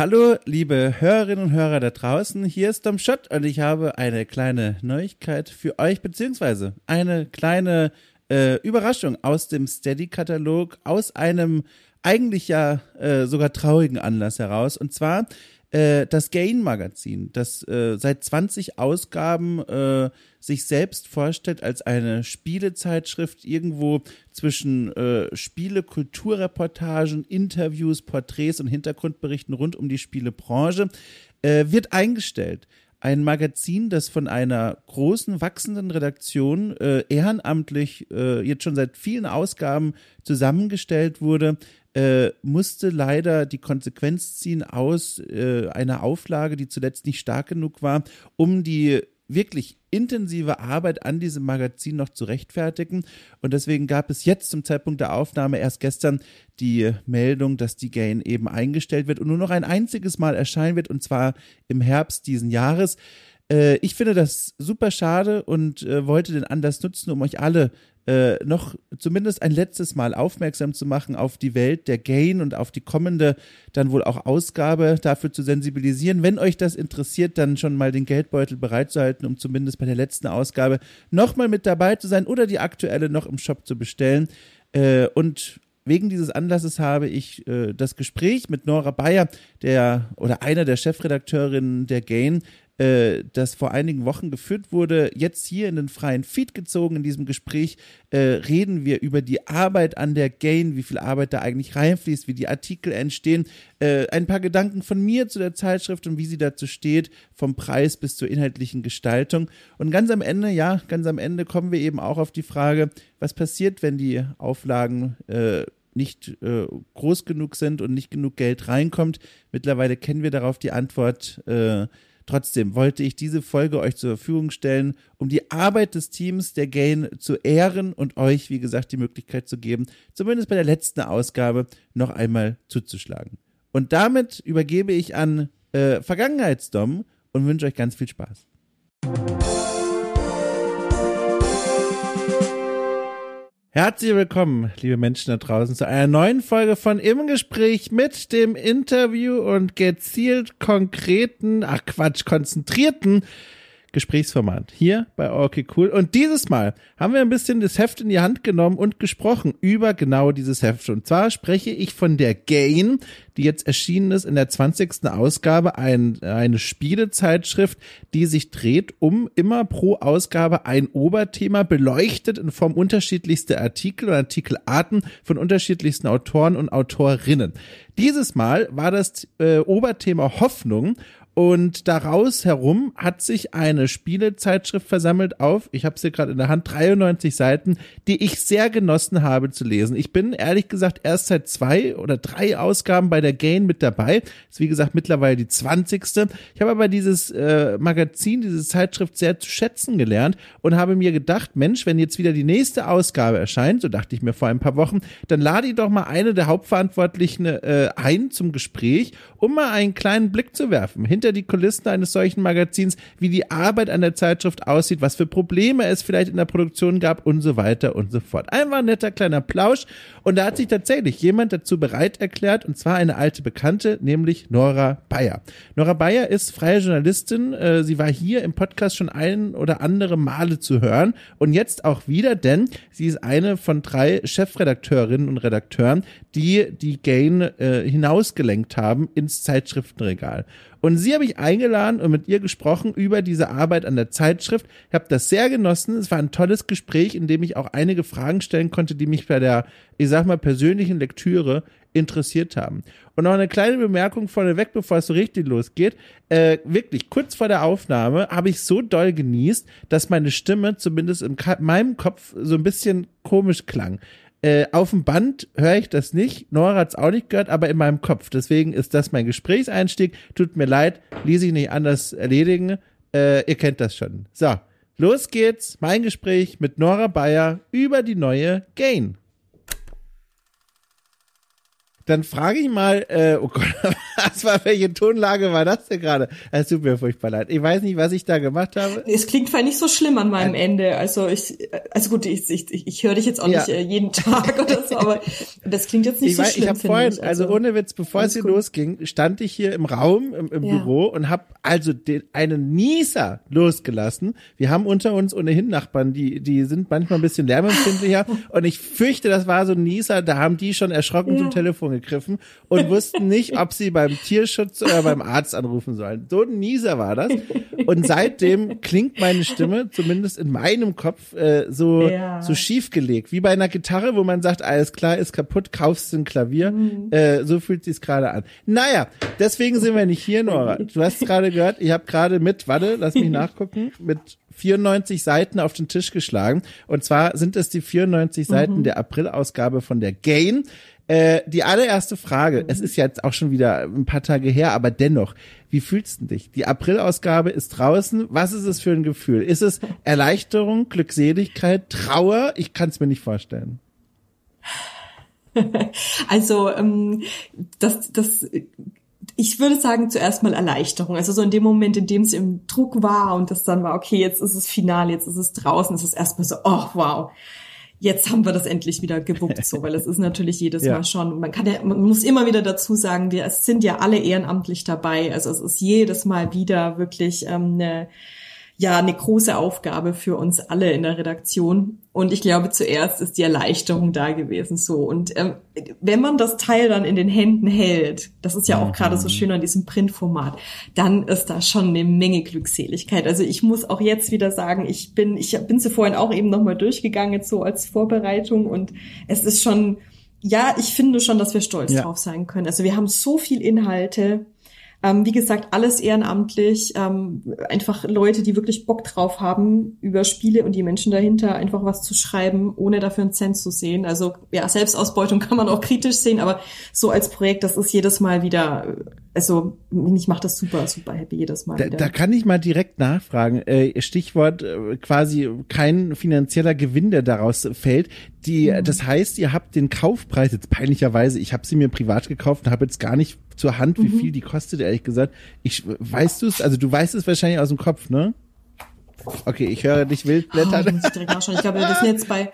Hallo, liebe Hörerinnen und Hörer da draußen. Hier ist Dom Schott und ich habe eine kleine Neuigkeit für euch, beziehungsweise eine kleine äh, Überraschung aus dem Steady-Katalog, aus einem eigentlich ja äh, sogar traurigen Anlass heraus. Und zwar äh, das Gain-Magazin, das äh, seit 20 Ausgaben äh, sich selbst vorstellt als eine Spielezeitschrift irgendwo zwischen äh, Spiele, Kulturreportagen, Interviews, Porträts und Hintergrundberichten rund um die Spielebranche, äh, wird eingestellt ein Magazin, das von einer großen, wachsenden Redaktion äh, ehrenamtlich äh, jetzt schon seit vielen Ausgaben zusammengestellt wurde, äh, musste leider die Konsequenz ziehen aus äh, einer Auflage, die zuletzt nicht stark genug war, um die wirklich intensive Arbeit an diesem Magazin noch zu rechtfertigen. Und deswegen gab es jetzt zum Zeitpunkt der Aufnahme erst gestern die Meldung, dass die Gain eben eingestellt wird und nur noch ein einziges Mal erscheinen wird, und zwar im Herbst diesen Jahres. Äh, ich finde das super schade und äh, wollte den Anlass nutzen, um euch alle äh, noch zumindest ein letztes Mal aufmerksam zu machen auf die Welt der Gain und auf die kommende dann wohl auch Ausgabe dafür zu sensibilisieren. Wenn euch das interessiert, dann schon mal den Geldbeutel bereitzuhalten, um zumindest bei der letzten Ausgabe nochmal mit dabei zu sein oder die aktuelle noch im Shop zu bestellen. Äh, und wegen dieses Anlasses habe ich äh, das Gespräch mit Nora Bayer, der oder einer der Chefredakteurinnen der Gain, äh, das vor einigen Wochen geführt wurde, jetzt hier in den freien Feed gezogen. In diesem Gespräch äh, reden wir über die Arbeit an der Gain, wie viel Arbeit da eigentlich reinfließt, wie die Artikel entstehen. Äh, ein paar Gedanken von mir zu der Zeitschrift und wie sie dazu steht, vom Preis bis zur inhaltlichen Gestaltung. Und ganz am Ende, ja, ganz am Ende kommen wir eben auch auf die Frage, was passiert, wenn die Auflagen äh, nicht äh, groß genug sind und nicht genug Geld reinkommt. Mittlerweile kennen wir darauf die Antwort. Äh, Trotzdem wollte ich diese Folge euch zur Verfügung stellen, um die Arbeit des Teams der Gain zu ehren und euch, wie gesagt, die Möglichkeit zu geben, zumindest bei der letzten Ausgabe noch einmal zuzuschlagen. Und damit übergebe ich an äh, Vergangenheitsdom und wünsche euch ganz viel Spaß. Herzlich willkommen, liebe Menschen da draußen, zu einer neuen Folge von Im Gespräch mit dem Interview und gezielt konkreten, ach Quatsch, konzentrierten Gesprächsformat hier bei Okay Cool. Und dieses Mal haben wir ein bisschen das Heft in die Hand genommen und gesprochen über genau dieses Heft. Und zwar spreche ich von der Gain, die jetzt erschienen ist in der 20. Ausgabe, ein, eine Spielezeitschrift, die sich dreht, um immer pro Ausgabe ein Oberthema beleuchtet in Form unterschiedlichster Artikel und Artikelarten von unterschiedlichsten Autoren und Autorinnen. Dieses Mal war das äh, Oberthema Hoffnung und daraus herum hat sich eine Spielezeitschrift versammelt auf, ich habe sie gerade in der Hand, 93 Seiten, die ich sehr genossen habe zu lesen. Ich bin ehrlich gesagt erst seit zwei oder drei Ausgaben bei der Gain mit dabei. ist wie gesagt mittlerweile die 20. Ich habe aber dieses äh, Magazin, diese Zeitschrift sehr zu schätzen gelernt und habe mir gedacht, Mensch, wenn jetzt wieder die nächste Ausgabe erscheint, so dachte ich mir vor ein paar Wochen, dann lade ich doch mal eine der Hauptverantwortlichen äh, ein zum Gespräch, um mal einen kleinen Blick zu werfen hinter die Kulissen eines solchen Magazins, wie die Arbeit an der Zeitschrift aussieht, was für Probleme es vielleicht in der Produktion gab und so weiter und so fort. Einfach ein netter kleiner Plausch. Und da hat sich tatsächlich jemand dazu bereit erklärt, und zwar eine alte Bekannte, nämlich Nora Bayer. Nora Bayer ist freie Journalistin. Äh, sie war hier im Podcast schon ein oder andere Male zu hören und jetzt auch wieder, denn sie ist eine von drei Chefredakteurinnen und Redakteuren, die die Gain äh, hinausgelenkt haben ins Zeitschriftenregal. Und sie habe ich eingeladen und mit ihr gesprochen über diese Arbeit an der Zeitschrift. Ich habe das sehr genossen. Es war ein tolles Gespräch, in dem ich auch einige Fragen stellen konnte, die mich bei der, ich sag mal, persönlichen Lektüre interessiert haben. Und noch eine kleine Bemerkung vorneweg, bevor es so richtig losgeht. Äh, wirklich, kurz vor der Aufnahme habe ich so doll genießt, dass meine Stimme zumindest in meinem Kopf so ein bisschen komisch klang. Äh, auf dem Band höre ich das nicht. Nora hat es auch nicht gehört, aber in meinem Kopf. Deswegen ist das mein Gesprächseinstieg. Tut mir leid, ließ ich nicht anders erledigen. Äh, ihr kennt das schon. So, los geht's. Mein Gespräch mit Nora Bayer über die neue Gain. Dann frage ich mal, äh, oh Gott, was war, welche Tonlage war das denn gerade? Es tut mir furchtbar leid. Ich weiß nicht, was ich da gemacht habe. Es klingt vielleicht nicht so schlimm an meinem Ein Ende. Also ich, also gut, ich, ich, ich höre dich jetzt auch ja. nicht äh, jeden Tag oder so, aber das klingt jetzt nicht ich so weiß, schlimm. Ich habe vorhin, ich. Also, also, ohne Witz, bevor es hier gut. losging, stand ich hier im Raum, im, im ja. Büro und habe also den, einen Nieser losgelassen. Wir haben unter uns ohnehin Nachbarn, die, die sind manchmal ein bisschen lärmempfindlicher und ich fürchte, das war so ein Nieser, da haben die schon erschrocken ja. zum Telefon gegriffen und wussten nicht, ob sie beim Tierschutz oder beim Arzt anrufen sollen. So ein Nieser war das. Und seitdem klingt meine Stimme, zumindest in meinem Kopf, äh, so, ja. so schiefgelegt. Wie bei einer Gitarre, wo man sagt, alles klar, ist kaputt, kaufst du ein Klavier. Mhm. Äh, so fühlt sich's gerade an. Naja, deswegen sind wir nicht hier, Nora. Du hast gerade gehört, ich habe gerade mit, warte, lass mich nachgucken, mit 94 Seiten auf den Tisch geschlagen. Und zwar sind es die 94 Seiten mhm. der Aprilausgabe von der Gain. Äh, die allererste Frage, es ist jetzt auch schon wieder ein paar Tage her, aber dennoch, wie fühlst du dich? Die Aprilausgabe ist draußen. Was ist es für ein Gefühl? Ist es Erleichterung, Glückseligkeit, Trauer? Ich kann es mir nicht vorstellen. Also ähm, das, das ich würde sagen, zuerst mal Erleichterung. Also so in dem Moment, in dem es im Druck war und das dann war, okay, jetzt ist es final, jetzt ist es draußen, ist es erstmal so, oh wow, jetzt haben wir das endlich wieder gewuppt, so, weil es ist natürlich jedes ja. Mal schon, man kann ja, man muss immer wieder dazu sagen, wir sind ja alle ehrenamtlich dabei, also es ist jedes Mal wieder wirklich ähm, eine ja eine große Aufgabe für uns alle in der Redaktion. Und ich glaube, zuerst ist die Erleichterung da gewesen so. Und ähm, wenn man das Teil dann in den Händen hält, das ist ja auch mhm. gerade so schön an diesem Printformat, dann ist da schon eine Menge Glückseligkeit. Also ich muss auch jetzt wieder sagen, ich bin, ich bin sie vorhin auch eben nochmal durchgegangen, jetzt so als Vorbereitung. Und es ist schon, ja, ich finde schon, dass wir stolz ja. drauf sein können. Also wir haben so viel Inhalte ähm, wie gesagt, alles ehrenamtlich, ähm, einfach Leute, die wirklich Bock drauf haben, über Spiele und die Menschen dahinter einfach was zu schreiben, ohne dafür einen Cent zu sehen. Also ja, Selbstausbeutung kann man auch kritisch sehen, aber so als Projekt, das ist jedes Mal wieder, also ich mache das super, super happy jedes Mal. Da, da kann ich mal direkt nachfragen. Äh, Stichwort äh, quasi kein finanzieller Gewinn, der daraus fällt. Die, mhm. das heißt, ihr habt den Kaufpreis jetzt peinlicherweise, ich habe sie mir privat gekauft und habe jetzt gar nicht zur Hand, wie mhm. viel die kostet, ehrlich gesagt. Ich weißt du es, also du weißt es wahrscheinlich aus dem Kopf, ne? Okay, ich höre dich wild blättern. Oh, ich. Ich glaube, wir sind jetzt bei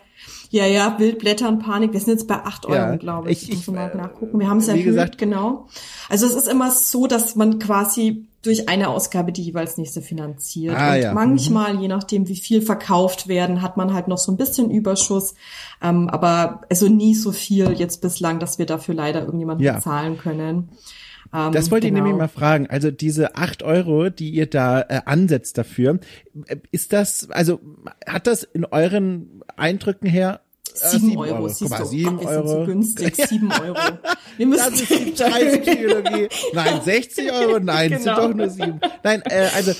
ja, ja, Wildblättern, Panik. Wir sind jetzt bei acht Euro, ja, glaube ich. Ich, ich muss mal nachgucken. Wir haben es erhöht, gesagt, genau. Also es ist immer so, dass man quasi durch eine Ausgabe die jeweils nächste finanziert. Ah, und ja. manchmal, mhm. je nachdem, wie viel verkauft werden, hat man halt noch so ein bisschen Überschuss. Ähm, aber also nie so viel jetzt bislang, dass wir dafür leider irgendjemanden ja. bezahlen können. Ähm, das wollte genau. ich nämlich genau. mal fragen. Also diese acht Euro, die ihr da äh, ansetzt dafür, äh, ist das, also hat das in euren Eindrücken her Sieben, sieben Euro, Euro. siehst mal, du, sieben Euro. so günstig, sieben Euro. Wir müssen das ist die Preispsychologie. Nein, 60 Euro, nein, genau. sind doch nur sieben. Nein, äh, also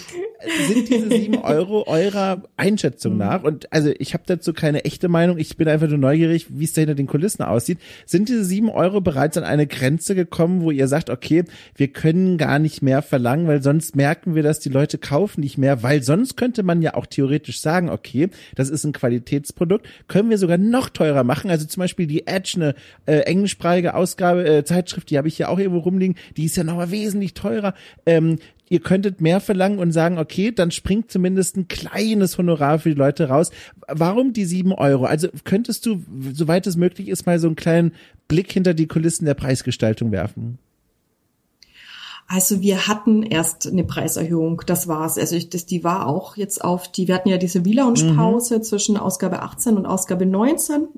sind diese sieben Euro eurer Einschätzung mhm. nach, und also ich habe dazu keine echte Meinung, ich bin einfach nur neugierig, wie es da hinter den Kulissen aussieht, sind diese sieben Euro bereits an eine Grenze gekommen, wo ihr sagt, okay, wir können gar nicht mehr verlangen, weil sonst merken wir, dass die Leute kaufen nicht mehr, weil sonst könnte man ja auch theoretisch sagen, okay, das ist ein Qualitätsprodukt, können wir sogar noch teurer machen, also zum Beispiel die Edge, eine äh, englischsprachige Ausgabe, äh, Zeitschrift, die habe ich hier auch irgendwo rumliegen, die ist ja nochmal wesentlich teurer, ähm, ihr könntet mehr verlangen und sagen, okay, dann springt zumindest ein kleines Honorar für die Leute raus. Warum die sieben Euro? Also könntest du, soweit es möglich ist, mal so einen kleinen Blick hinter die Kulissen der Preisgestaltung werfen? Also wir hatten erst eine Preiserhöhung, das war's. Also ich, das, die war auch jetzt auf die, wir hatten ja diese V-Lounge-Pause mhm. zwischen Ausgabe 18 und Ausgabe 19,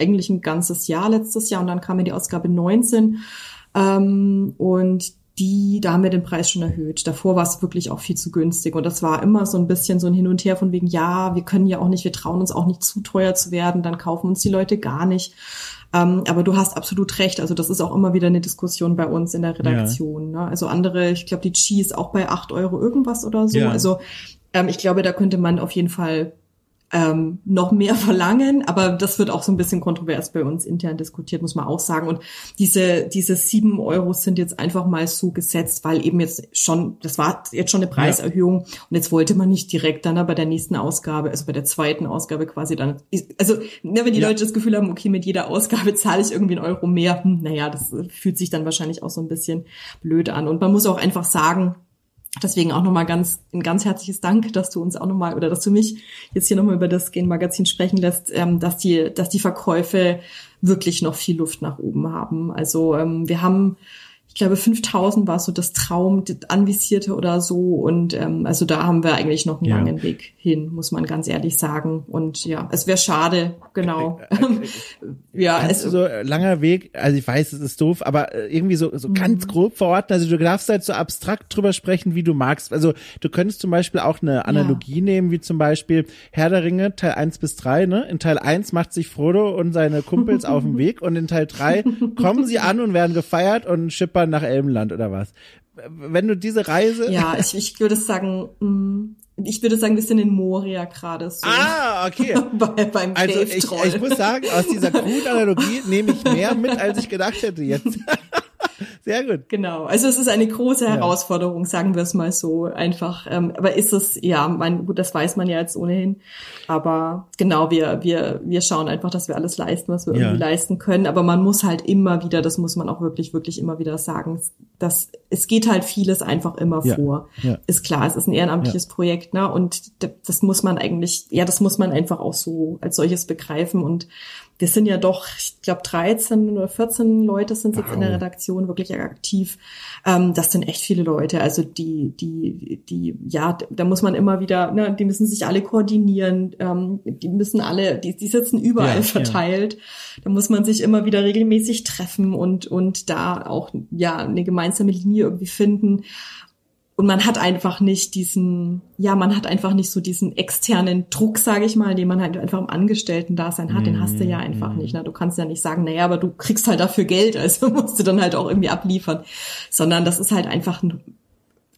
eigentlich ein ganzes Jahr letztes Jahr und dann kam ja die Ausgabe 19 ähm, und die, da haben wir den Preis schon erhöht. Davor war es wirklich auch viel zu günstig. Und das war immer so ein bisschen so ein Hin und Her von wegen, ja, wir können ja auch nicht, wir trauen uns auch nicht zu teuer zu werden, dann kaufen uns die Leute gar nicht. Ähm, aber du hast absolut recht. Also das ist auch immer wieder eine Diskussion bei uns in der Redaktion. Ja. Ne? Also andere, ich glaube, die Chi ist auch bei acht Euro irgendwas oder so. Ja. Also ähm, ich glaube, da könnte man auf jeden Fall ähm, noch mehr verlangen, aber das wird auch so ein bisschen kontrovers bei uns intern diskutiert, muss man auch sagen. Und diese, diese sieben Euro sind jetzt einfach mal so gesetzt, weil eben jetzt schon, das war jetzt schon eine Preiserhöhung ja. und jetzt wollte man nicht direkt dann bei der nächsten Ausgabe, also bei der zweiten Ausgabe quasi dann, also ne, wenn die ja. Leute das Gefühl haben, okay, mit jeder Ausgabe zahle ich irgendwie einen Euro mehr, hm, naja, das fühlt sich dann wahrscheinlich auch so ein bisschen blöd an. Und man muss auch einfach sagen, Deswegen auch nochmal ganz, ein ganz herzliches Dank, dass du uns auch nochmal oder dass du mich jetzt hier nochmal über das Gen-Magazin sprechen lässt, ähm, dass die, dass die Verkäufe wirklich noch viel Luft nach oben haben. Also ähm, wir haben ich glaube 5000 war so das Traum, das anvisierte oder so und ähm, also da haben wir eigentlich noch einen ja. langen Weg hin, muss man ganz ehrlich sagen und ja, es wäre schade, genau. Äh, äh, äh, ja, es so langer Weg, also ich weiß, es ist doof, aber irgendwie so so ganz mhm. grob verorten, also du darfst halt so abstrakt drüber sprechen, wie du magst. Also du könntest zum Beispiel auch eine Analogie ja. nehmen, wie zum Beispiel Herr der Ringe Teil 1 bis 3, ne? In Teil 1 macht sich Frodo und seine Kumpels auf den Weg und in Teil 3 kommen sie an und werden gefeiert und schippern Skippern nach Elbenland oder was? Wenn du diese Reise. Ja, ich, ich würde sagen, mm, ich würde sagen, wir sind in Moria gerade so. Ah, okay. Bei, beim also ich, ich muss sagen, aus dieser Analogie nehme ich mehr mit, als ich gedacht hätte jetzt. Sehr gut. Genau. Also es ist eine große Herausforderung, sagen wir es mal so einfach. Ähm, aber ist es, ja, mein, gut, das weiß man ja jetzt ohnehin. Aber genau, wir, wir, wir schauen einfach, dass wir alles leisten, was wir ja. irgendwie leisten können. Aber man muss halt immer wieder, das muss man auch wirklich, wirklich immer wieder sagen, dass es geht halt vieles einfach immer ja. vor. Ja. Ist klar, es ist ein ehrenamtliches Projekt, ne? Und das muss man eigentlich, ja, das muss man einfach auch so als solches begreifen und wir sind ja doch, ich glaube, 13 oder 14 Leute sind jetzt wow. in der Redaktion wirklich aktiv. Ähm, das sind echt viele Leute. Also die, die, die, ja, da muss man immer wieder, ne, die müssen sich alle koordinieren, ähm, die müssen alle, die, die sitzen überall ja, verteilt. Ja. Da muss man sich immer wieder regelmäßig treffen und, und da auch, ja, eine gemeinsame Linie irgendwie finden. Und man hat einfach nicht diesen, ja, man hat einfach nicht so diesen externen Druck, sage ich mal, den man halt einfach im Angestellten-Dasein hat. Den hast du ja mhm. einfach nicht. Ne? Du kannst ja nicht sagen, naja, aber du kriegst halt dafür Geld, also musst du dann halt auch irgendwie abliefern. Sondern das ist halt einfach ein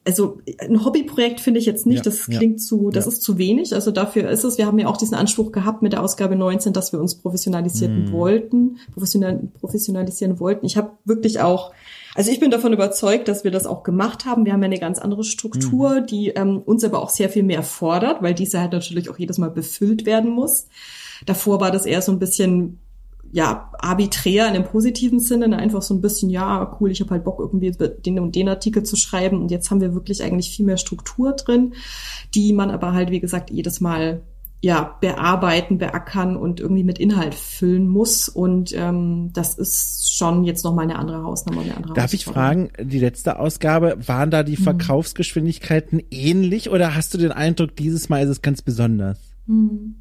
also ein Hobbyprojekt finde ich jetzt nicht, ja, das klingt ja, zu, das ja. ist zu wenig. Also dafür ist es, wir haben ja auch diesen Anspruch gehabt mit der Ausgabe 19, dass wir uns professionalisieren mm. wollten, professional, professionalisieren wollten. Ich habe wirklich auch also ich bin davon überzeugt, dass wir das auch gemacht haben. Wir haben ja eine ganz andere Struktur, mhm. die ähm, uns aber auch sehr viel mehr fordert, weil diese halt natürlich auch jedes Mal befüllt werden muss. Davor war das eher so ein bisschen ja, arbiträr in dem positiven Sinne, ne? einfach so ein bisschen, ja, cool, ich habe halt Bock, irgendwie den und den Artikel zu schreiben. Und jetzt haben wir wirklich eigentlich viel mehr Struktur drin, die man aber halt, wie gesagt, jedes Mal ja, bearbeiten, beackern und irgendwie mit Inhalt füllen muss. Und ähm, das ist schon jetzt nochmal eine andere Hausnummer, eine andere Darf ich fragen, die letzte Ausgabe, waren da die mhm. Verkaufsgeschwindigkeiten mhm. ähnlich oder hast du den Eindruck, dieses Mal ist es ganz besonders? Mhm.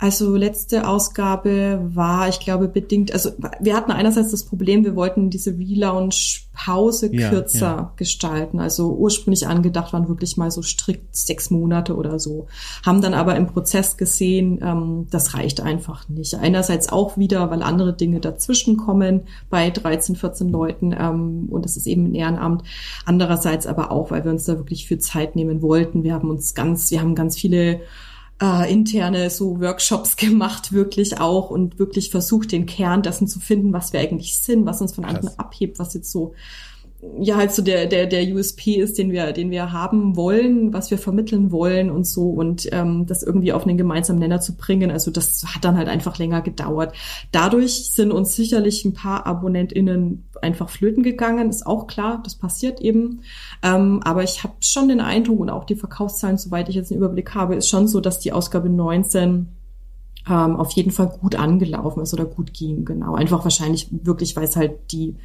Also letzte Ausgabe war, ich glaube, bedingt, also wir hatten einerseits das Problem, wir wollten diese Relaunch-Pause ja, kürzer ja. gestalten. Also ursprünglich angedacht waren wirklich mal so strikt sechs Monate oder so. Haben dann aber im Prozess gesehen, ähm, das reicht einfach nicht. Einerseits auch wieder, weil andere Dinge dazwischen kommen bei 13, 14 Leuten ähm, und das ist eben ein Ehrenamt. Andererseits aber auch, weil wir uns da wirklich viel Zeit nehmen wollten. Wir haben uns ganz, wir haben ganz viele äh, interne so Workshops gemacht, wirklich auch und wirklich versucht, den Kern dessen zu finden, was wir eigentlich sind, was uns von anderen abhebt, was jetzt so ja halt so der der der USP ist, den wir den wir haben wollen, was wir vermitteln wollen und so und ähm, das irgendwie auf einen gemeinsamen Nenner zu bringen. Also das hat dann halt einfach länger gedauert. Dadurch sind uns sicherlich ein paar AbonnentInnen einfach flöten gegangen, ist auch klar, das passiert eben. Ähm, aber ich habe schon den Eindruck und auch die Verkaufszahlen, soweit ich jetzt einen Überblick habe, ist schon so, dass die Ausgabe 19 ähm, auf jeden Fall gut angelaufen ist oder gut ging, genau. Einfach wahrscheinlich wirklich, weil es halt die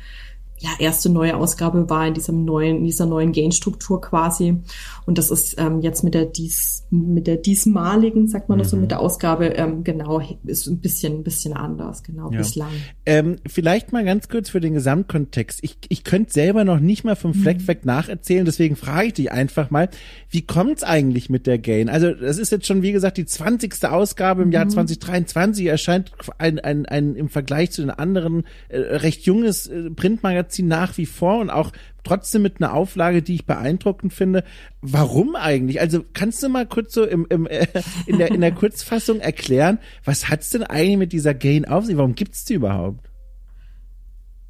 ja, erste neue Ausgabe war in diesem neuen, in dieser neuen Gain-Struktur quasi. Und das ist ähm, jetzt mit der dies, mit der diesmaligen, sagt man mhm. das so, mit der Ausgabe, ähm, genau, ist ein bisschen, ein bisschen anders, genau, ja. bislang. Ähm, vielleicht mal ganz kurz für den Gesamtkontext. Ich, ich könnte selber noch nicht mal vom Fleckfact mhm. nacherzählen, deswegen frage ich dich einfach mal, wie kommt's eigentlich mit der Gain? Also, das ist jetzt schon, wie gesagt, die zwanzigste Ausgabe im mhm. Jahr 2023, erscheint ein, ein, ein im Vergleich zu den anderen äh, recht junges äh, Printmagazin Magazin nach wie vor und auch trotzdem mit einer Auflage, die ich beeindruckend finde. Warum eigentlich? Also kannst du mal kurz so im, im, äh, in, der, in der Kurzfassung erklären, was hat's denn eigentlich mit dieser Gain auf sich? Warum gibt's die überhaupt?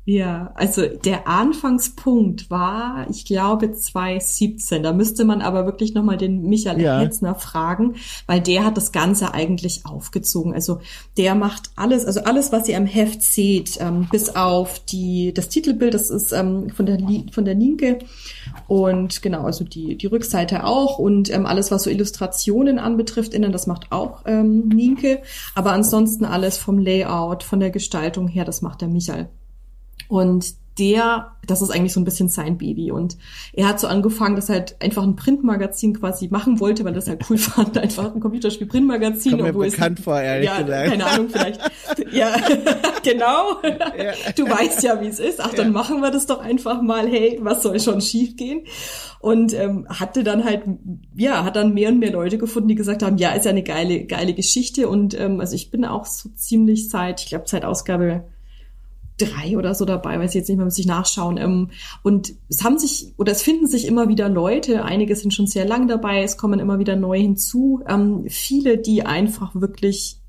Ja, also der Anfangspunkt war, ich glaube, 2017. Da müsste man aber wirklich nochmal den Michael ja. Hetzner fragen, weil der hat das Ganze eigentlich aufgezogen. Also der macht alles, also alles, was ihr am Heft seht, ähm, bis auf die, das Titelbild, das ist ähm, von der, von der Linke und genau, also die, die Rückseite auch und ähm, alles, was so Illustrationen anbetrifft, innen, das macht auch ähm, Nienke. Aber ansonsten alles vom Layout, von der Gestaltung her, das macht der Michael. Und der, das ist eigentlich so ein bisschen sein Baby. Und er hat so angefangen, dass er halt einfach ein Printmagazin quasi machen wollte, weil das halt cool fand, einfach ein Computerspiel-Printmagazin. Kommt mir bekannt vor, ehrlich ja, gesagt. Keine Ahnung, vielleicht. ja, genau. Ja. Du weißt ja, wie es ist. Ach, dann ja. machen wir das doch einfach mal. Hey, was soll schon schief gehen? Und ähm, hatte dann halt, ja, hat dann mehr und mehr Leute gefunden, die gesagt haben, ja, ist ja eine geile, geile Geschichte. Und ähm, also ich bin auch so ziemlich seit, ich glaube, seit Ausgabe drei oder so dabei, weiß ich jetzt nicht mehr, muss ich nachschauen. Ähm, und es haben sich, oder es finden sich immer wieder Leute, einige sind schon sehr lang dabei, es kommen immer wieder neu hinzu. Ähm, viele, die einfach wirklich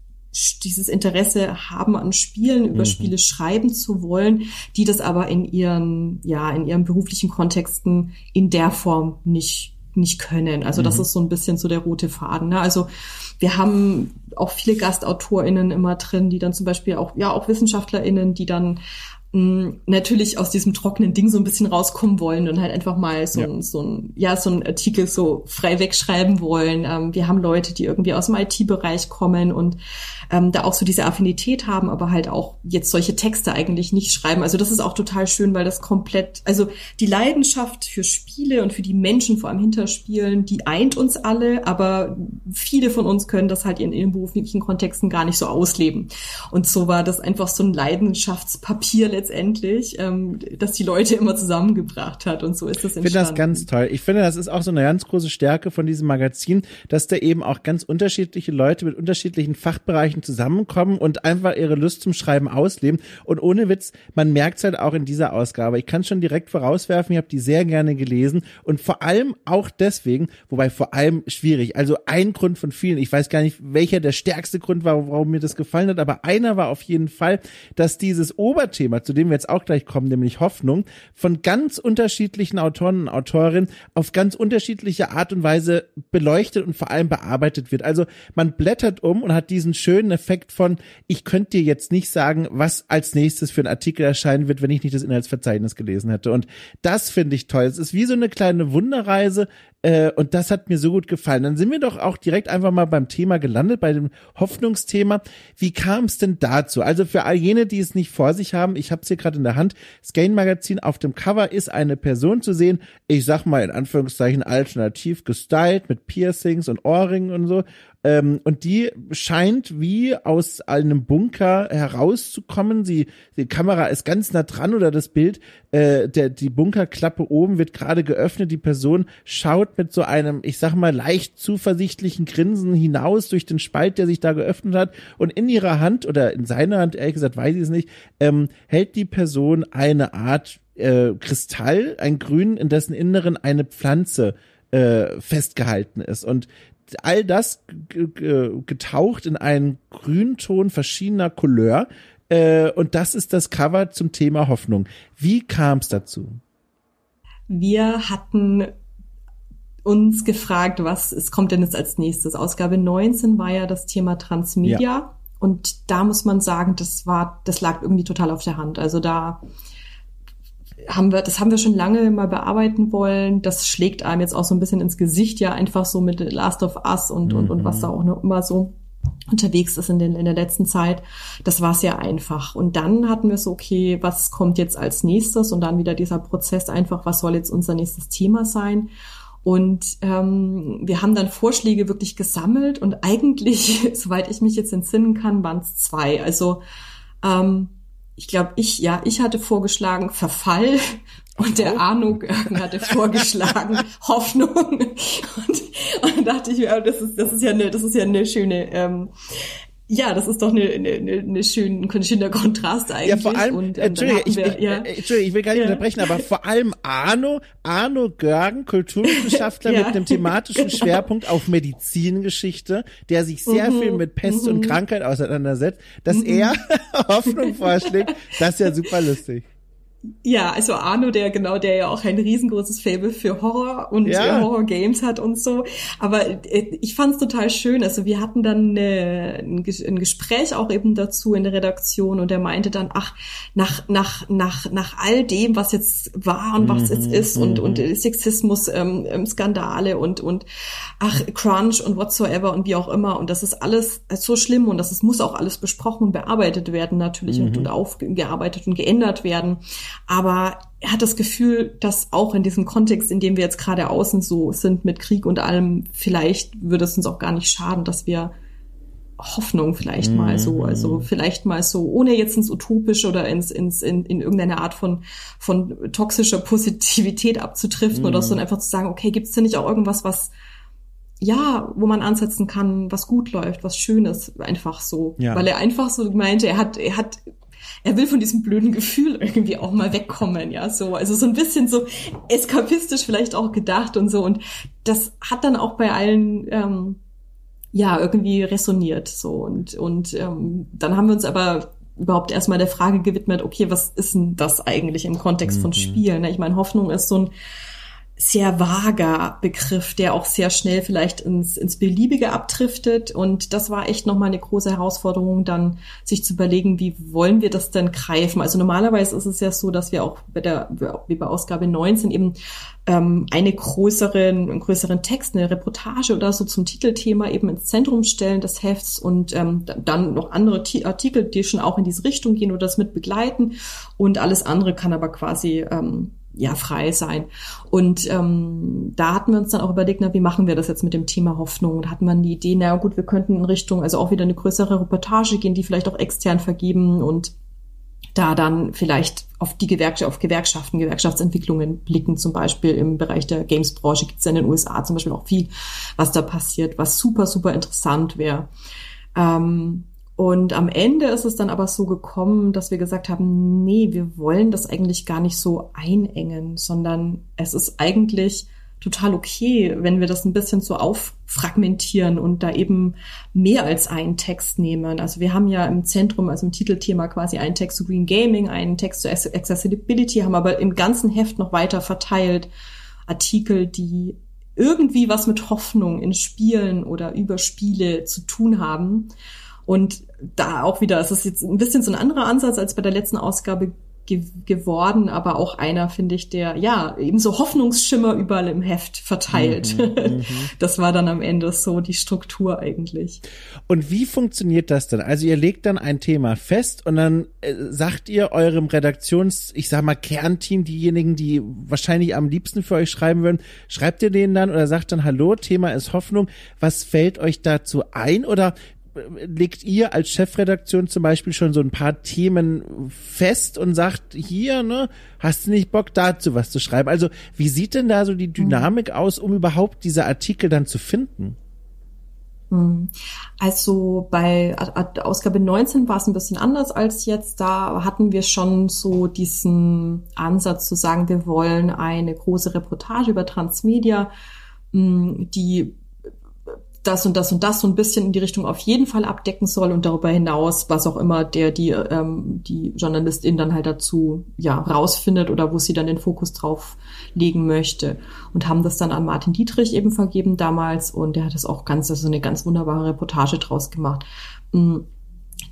dieses Interesse haben an Spielen, über mhm. Spiele schreiben zu wollen, die das aber in ihren, ja, in ihren beruflichen Kontexten in der Form nicht nicht können. Also mhm. das ist so ein bisschen so der rote Faden. Ne? Also wir haben auch viele GastautorInnen immer drin, die dann zum Beispiel auch, ja, auch WissenschaftlerInnen, die dann natürlich aus diesem trockenen Ding so ein bisschen rauskommen wollen und halt einfach mal so, ja. ein, so ein, ja, so ein Artikel so frei wegschreiben wollen. Ähm, wir haben Leute, die irgendwie aus dem IT-Bereich kommen und ähm, da auch so diese Affinität haben, aber halt auch jetzt solche Texte eigentlich nicht schreiben. Also das ist auch total schön, weil das komplett, also die Leidenschaft für Spiele und für die Menschen vor allem hinterspielen, die eint uns alle, aber viele von uns können das halt in ihren beruflichen Kontexten gar nicht so ausleben. Und so war das einfach so ein Leidenschaftspapier letztendlich, ähm, das die Leute immer zusammengebracht hat und so ist das entstanden. Ich finde das ganz toll. Ich finde, das ist auch so eine ganz große Stärke von diesem Magazin, dass da eben auch ganz unterschiedliche Leute mit unterschiedlichen Fachbereichen zusammenkommen und einfach ihre Lust zum Schreiben ausleben. Und ohne Witz, man merkt es halt auch in dieser Ausgabe. Ich kann schon direkt vorauswerfen, ich habe die sehr gerne gelesen und vor allem auch deswegen, wobei vor allem schwierig, also ein Grund von vielen, ich weiß gar nicht, welcher der stärkste Grund war, warum mir das gefallen hat, aber einer war auf jeden Fall, dass dieses Oberthema, zu dem wir jetzt auch gleich kommen, nämlich Hoffnung, von ganz unterschiedlichen Autoren und Autorinnen auf ganz unterschiedliche Art und Weise beleuchtet und vor allem bearbeitet wird. Also man blättert um und hat diesen schönen Effekt von, ich könnte dir jetzt nicht sagen, was als nächstes für ein Artikel erscheinen wird, wenn ich nicht das Inhaltsverzeichnis gelesen hätte. Und das finde ich toll. Es ist wie so eine kleine Wunderreise äh, und das hat mir so gut gefallen. Dann sind wir doch auch direkt einfach mal beim Thema gelandet, bei dem Hoffnungsthema. Wie kam es denn dazu? Also für all jene, die es nicht vor sich haben, ich habe es hier gerade in der Hand, Skane Magazin auf dem Cover ist eine Person zu sehen, ich sag mal in Anführungszeichen alternativ gestylt mit Piercings und Ohrringen und so ähm, und die scheint wie aus einem Bunker herauszukommen. Sie, die Kamera ist ganz nah dran oder das Bild, äh, der, die Bunkerklappe oben wird gerade geöffnet. Die Person schaut mit so einem, ich sag mal, leicht zuversichtlichen Grinsen hinaus durch den Spalt, der sich da geöffnet hat. Und in ihrer Hand oder in seiner Hand, ehrlich gesagt, weiß ich es nicht, ähm, hält die Person eine Art äh, Kristall, ein Grün, in dessen Inneren eine Pflanze äh, festgehalten ist. Und all das getaucht in einen Grünton verschiedener Couleur. Äh, und das ist das Cover zum Thema Hoffnung. Wie kam es dazu? Wir hatten uns gefragt, was es kommt denn jetzt als nächstes. Ausgabe 19 war ja das Thema Transmedia. Ja. Und da muss man sagen, das war, das lag irgendwie total auf der Hand. Also da haben wir, das haben wir schon lange mal bearbeiten wollen. Das schlägt einem jetzt auch so ein bisschen ins Gesicht, ja, einfach so mit Last of Us und, mhm. und, und was da auch noch immer so unterwegs ist in, den, in der letzten Zeit. Das war sehr einfach. Und dann hatten wir so, okay, was kommt jetzt als nächstes? Und dann wieder dieser Prozess einfach, was soll jetzt unser nächstes Thema sein? Und ähm, wir haben dann Vorschläge wirklich gesammelt und eigentlich, soweit ich mich jetzt entsinnen kann, waren es zwei. Also ähm, ich glaube, ich, ja, ich hatte vorgeschlagen Verfall und der Arno hatte vorgeschlagen Hoffnung. Und, und dachte ich mir, das ist, das ist ja eine, das ist ja eine schöne, ähm, Ja, das ist doch eine, eine, eine schön, ein schöner Kontrast eigentlich. Ja, vor allem, und, ähm, Entschuldige, ich, wir, ich, ja. äh, Entschuldige, ich will gar nicht ja. unterbrechen, aber vor allem Arno, Arno Görgen, Kulturwissenschaftler ja. mit einem thematischen genau. Schwerpunkt auf Medizingeschichte, der sich sehr mhm. viel mit Pest mhm. und Krankheit auseinandersetzt, dass mhm. er Hoffnung vorschlägt, das ist ja super lustig. Ja, also Arno, der genau, der ja auch ein riesengroßes Fable für Horror und ja. Horror-Games hat und so. Aber äh, ich fand es total schön. Also wir hatten dann eine, ein Gespräch auch eben dazu in der Redaktion und er meinte dann, ach, nach, nach, nach, nach all dem, was jetzt war und was mhm, jetzt ist und, und mhm. Sexismus, ähm, ähm, Skandale und, und ach, Crunch und whatsoever und wie auch immer. Und das ist alles so schlimm und das ist, muss auch alles besprochen und bearbeitet werden natürlich mhm. und, und aufgearbeitet und geändert werden. Aber er hat das Gefühl, dass auch in diesem Kontext, in dem wir jetzt gerade außen so sind mit Krieg und allem, vielleicht würde es uns auch gar nicht schaden, dass wir Hoffnung vielleicht mhm. mal so, also vielleicht mal so, ohne jetzt ins Utopische oder ins, ins, in, in irgendeine Art von, von toxischer Positivität abzutriften mhm. oder so, und einfach zu sagen, okay, gibt es denn nicht auch irgendwas, was, ja, wo man ansetzen kann, was gut läuft, was schön ist, einfach so. Ja. Weil er einfach so meinte, er hat, er hat er will von diesem blöden Gefühl irgendwie auch mal wegkommen, ja, so. Also so ein bisschen so eskapistisch vielleicht auch gedacht und so. Und das hat dann auch bei allen, ähm, ja, irgendwie resoniert, so. Und, und ähm, dann haben wir uns aber überhaupt erstmal der Frage gewidmet, okay, was ist denn das eigentlich im Kontext mhm. von Spielen? Ich meine, Hoffnung ist so ein sehr vager Begriff, der auch sehr schnell vielleicht ins, ins Beliebige abdriftet. Und das war echt nochmal eine große Herausforderung, dann sich zu überlegen, wie wollen wir das denn greifen? Also normalerweise ist es ja so, dass wir auch bei der, wie bei Ausgabe 19 eben ähm, eine größeren, einen größeren Text, eine Reportage oder so zum Titelthema eben ins Zentrum stellen des Hefts und ähm, dann noch andere Artikel, die schon auch in diese Richtung gehen oder das mit begleiten. Und alles andere kann aber quasi ähm, ja frei sein. Und ähm, da hatten wir uns dann auch überlegt, na, wie machen wir das jetzt mit dem Thema Hoffnung? Da hatten wir die Idee, na gut, wir könnten in Richtung, also auch wieder eine größere Reportage gehen, die vielleicht auch extern vergeben und da dann vielleicht auf die Gewerkschaft, auf Gewerkschaften, Gewerkschaftsentwicklungen blicken, zum Beispiel im Bereich der Games-Branche gibt es ja in den USA zum Beispiel auch viel, was da passiert, was super, super interessant wäre. Ähm, und am Ende ist es dann aber so gekommen, dass wir gesagt haben, nee, wir wollen das eigentlich gar nicht so einengen, sondern es ist eigentlich total okay, wenn wir das ein bisschen so auffragmentieren und da eben mehr als einen Text nehmen. Also wir haben ja im Zentrum, also im Titelthema quasi einen Text zu Green Gaming, einen Text zu Accessibility, haben aber im ganzen Heft noch weiter verteilt Artikel, die irgendwie was mit Hoffnung in Spielen oder über Spiele zu tun haben. Und da auch wieder, es ist jetzt ein bisschen so ein anderer Ansatz als bei der letzten Ausgabe ge geworden, aber auch einer, finde ich, der ja eben so Hoffnungsschimmer überall im Heft verteilt. Mhm, mhm. das war dann am Ende so die Struktur eigentlich. Und wie funktioniert das dann? Also ihr legt dann ein Thema fest und dann äh, sagt ihr eurem Redaktions, ich sag mal Kernteam, diejenigen, die wahrscheinlich am liebsten für euch schreiben würden, schreibt ihr denen dann oder sagt dann Hallo, Thema ist Hoffnung. Was fällt euch dazu ein oder legt ihr als Chefredaktion zum Beispiel schon so ein paar Themen fest und sagt, hier, ne, hast du nicht Bock dazu was zu schreiben? Also, wie sieht denn da so die Dynamik aus, um überhaupt diese Artikel dann zu finden? Hm. Also bei Ausgabe 19 war es ein bisschen anders als jetzt. Da hatten wir schon so diesen Ansatz zu sagen, wir wollen eine große Reportage über Transmedia, hm, die das und das und das so ein bisschen in die Richtung auf jeden Fall abdecken soll und darüber hinaus, was auch immer der die ähm, die Journalistin dann halt dazu ja rausfindet oder wo sie dann den Fokus drauf legen möchte und haben das dann an Martin Dietrich eben vergeben damals und der hat das auch ganz also eine ganz wunderbare Reportage draus gemacht. Mm,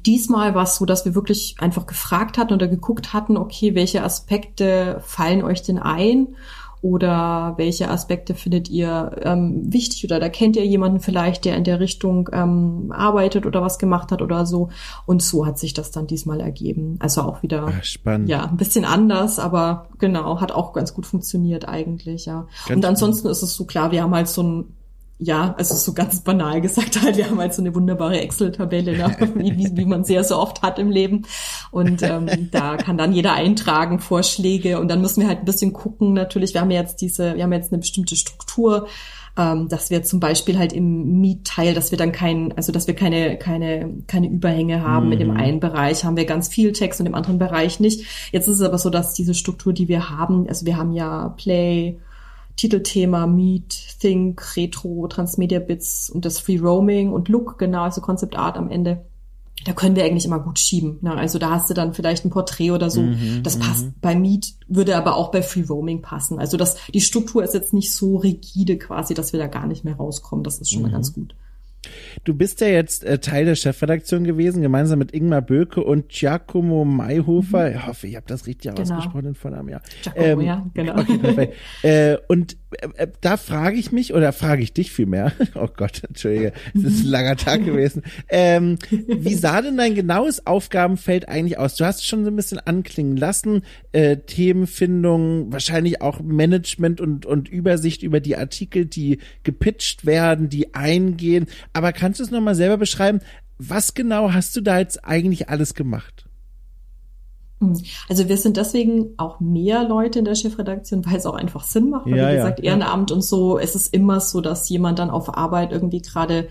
diesmal war es so, dass wir wirklich einfach gefragt hatten oder geguckt hatten, okay, welche Aspekte fallen euch denn ein? Oder welche Aspekte findet ihr ähm, wichtig oder da kennt ihr jemanden vielleicht, der in der Richtung ähm, arbeitet oder was gemacht hat oder so. Und so hat sich das dann diesmal ergeben. Also auch wieder Ach, spannend. ja ein bisschen anders, aber genau hat auch ganz gut funktioniert eigentlich ja. Ganz und ansonsten ist es so klar, wir haben halt so ein ja, also so ganz banal gesagt halt, wir haben halt so eine wunderbare Excel-Tabelle, ne? wie, wie man sehr so oft hat im Leben. Und ähm, da kann dann jeder eintragen Vorschläge und dann müssen wir halt ein bisschen gucken. Natürlich, wir haben jetzt diese, wir haben jetzt eine bestimmte Struktur ähm, dass wir zum Beispiel halt im Mietteil, dass wir dann kein, also dass wir keine, keine, keine Überhänge haben. Mhm. In dem einen Bereich haben wir ganz viel Text und im anderen Bereich nicht. Jetzt ist es aber so, dass diese Struktur, die wir haben, also wir haben ja Play, Titelthema, Meet, Think, Retro, Transmedia Bits und das Free Roaming und Look, genau, also Concept Art am Ende da können wir eigentlich immer gut schieben. Ne? Also da hast du dann vielleicht ein Porträt oder so. Mhm, das passt mhm. bei Meet, würde aber auch bei Free Roaming passen. Also das, die Struktur ist jetzt nicht so rigide quasi, dass wir da gar nicht mehr rauskommen. Das ist schon mhm. mal ganz gut. Du bist ja jetzt äh, Teil der Chefredaktion gewesen, gemeinsam mit Ingmar Böke und Giacomo Mayhofer. Mhm. Ich hoffe, ich habe das richtig genau. ausgesprochen, den Vornamen, ja. Giacomo, ähm, ja, genau. Okay, perfekt. äh, und äh, da frage ich mich, oder frage ich dich vielmehr, oh Gott, Entschuldige, es ist ein langer Tag gewesen, ähm, wie sah denn dein genaues Aufgabenfeld eigentlich aus? Du hast es schon so ein bisschen anklingen lassen, äh, Themenfindung, wahrscheinlich auch Management und, und Übersicht über die Artikel, die gepitcht werden, die eingehen, aber kannst du es nochmal selber beschreiben, was genau hast du da jetzt eigentlich alles gemacht? Hm. Also wir sind deswegen auch mehr Leute in der Chefredaktion, weil es auch einfach Sinn macht. Weil, ja, wie gesagt, ja, Ehrenamt ja. und so, es ist immer so, dass jemand dann auf Arbeit irgendwie gerade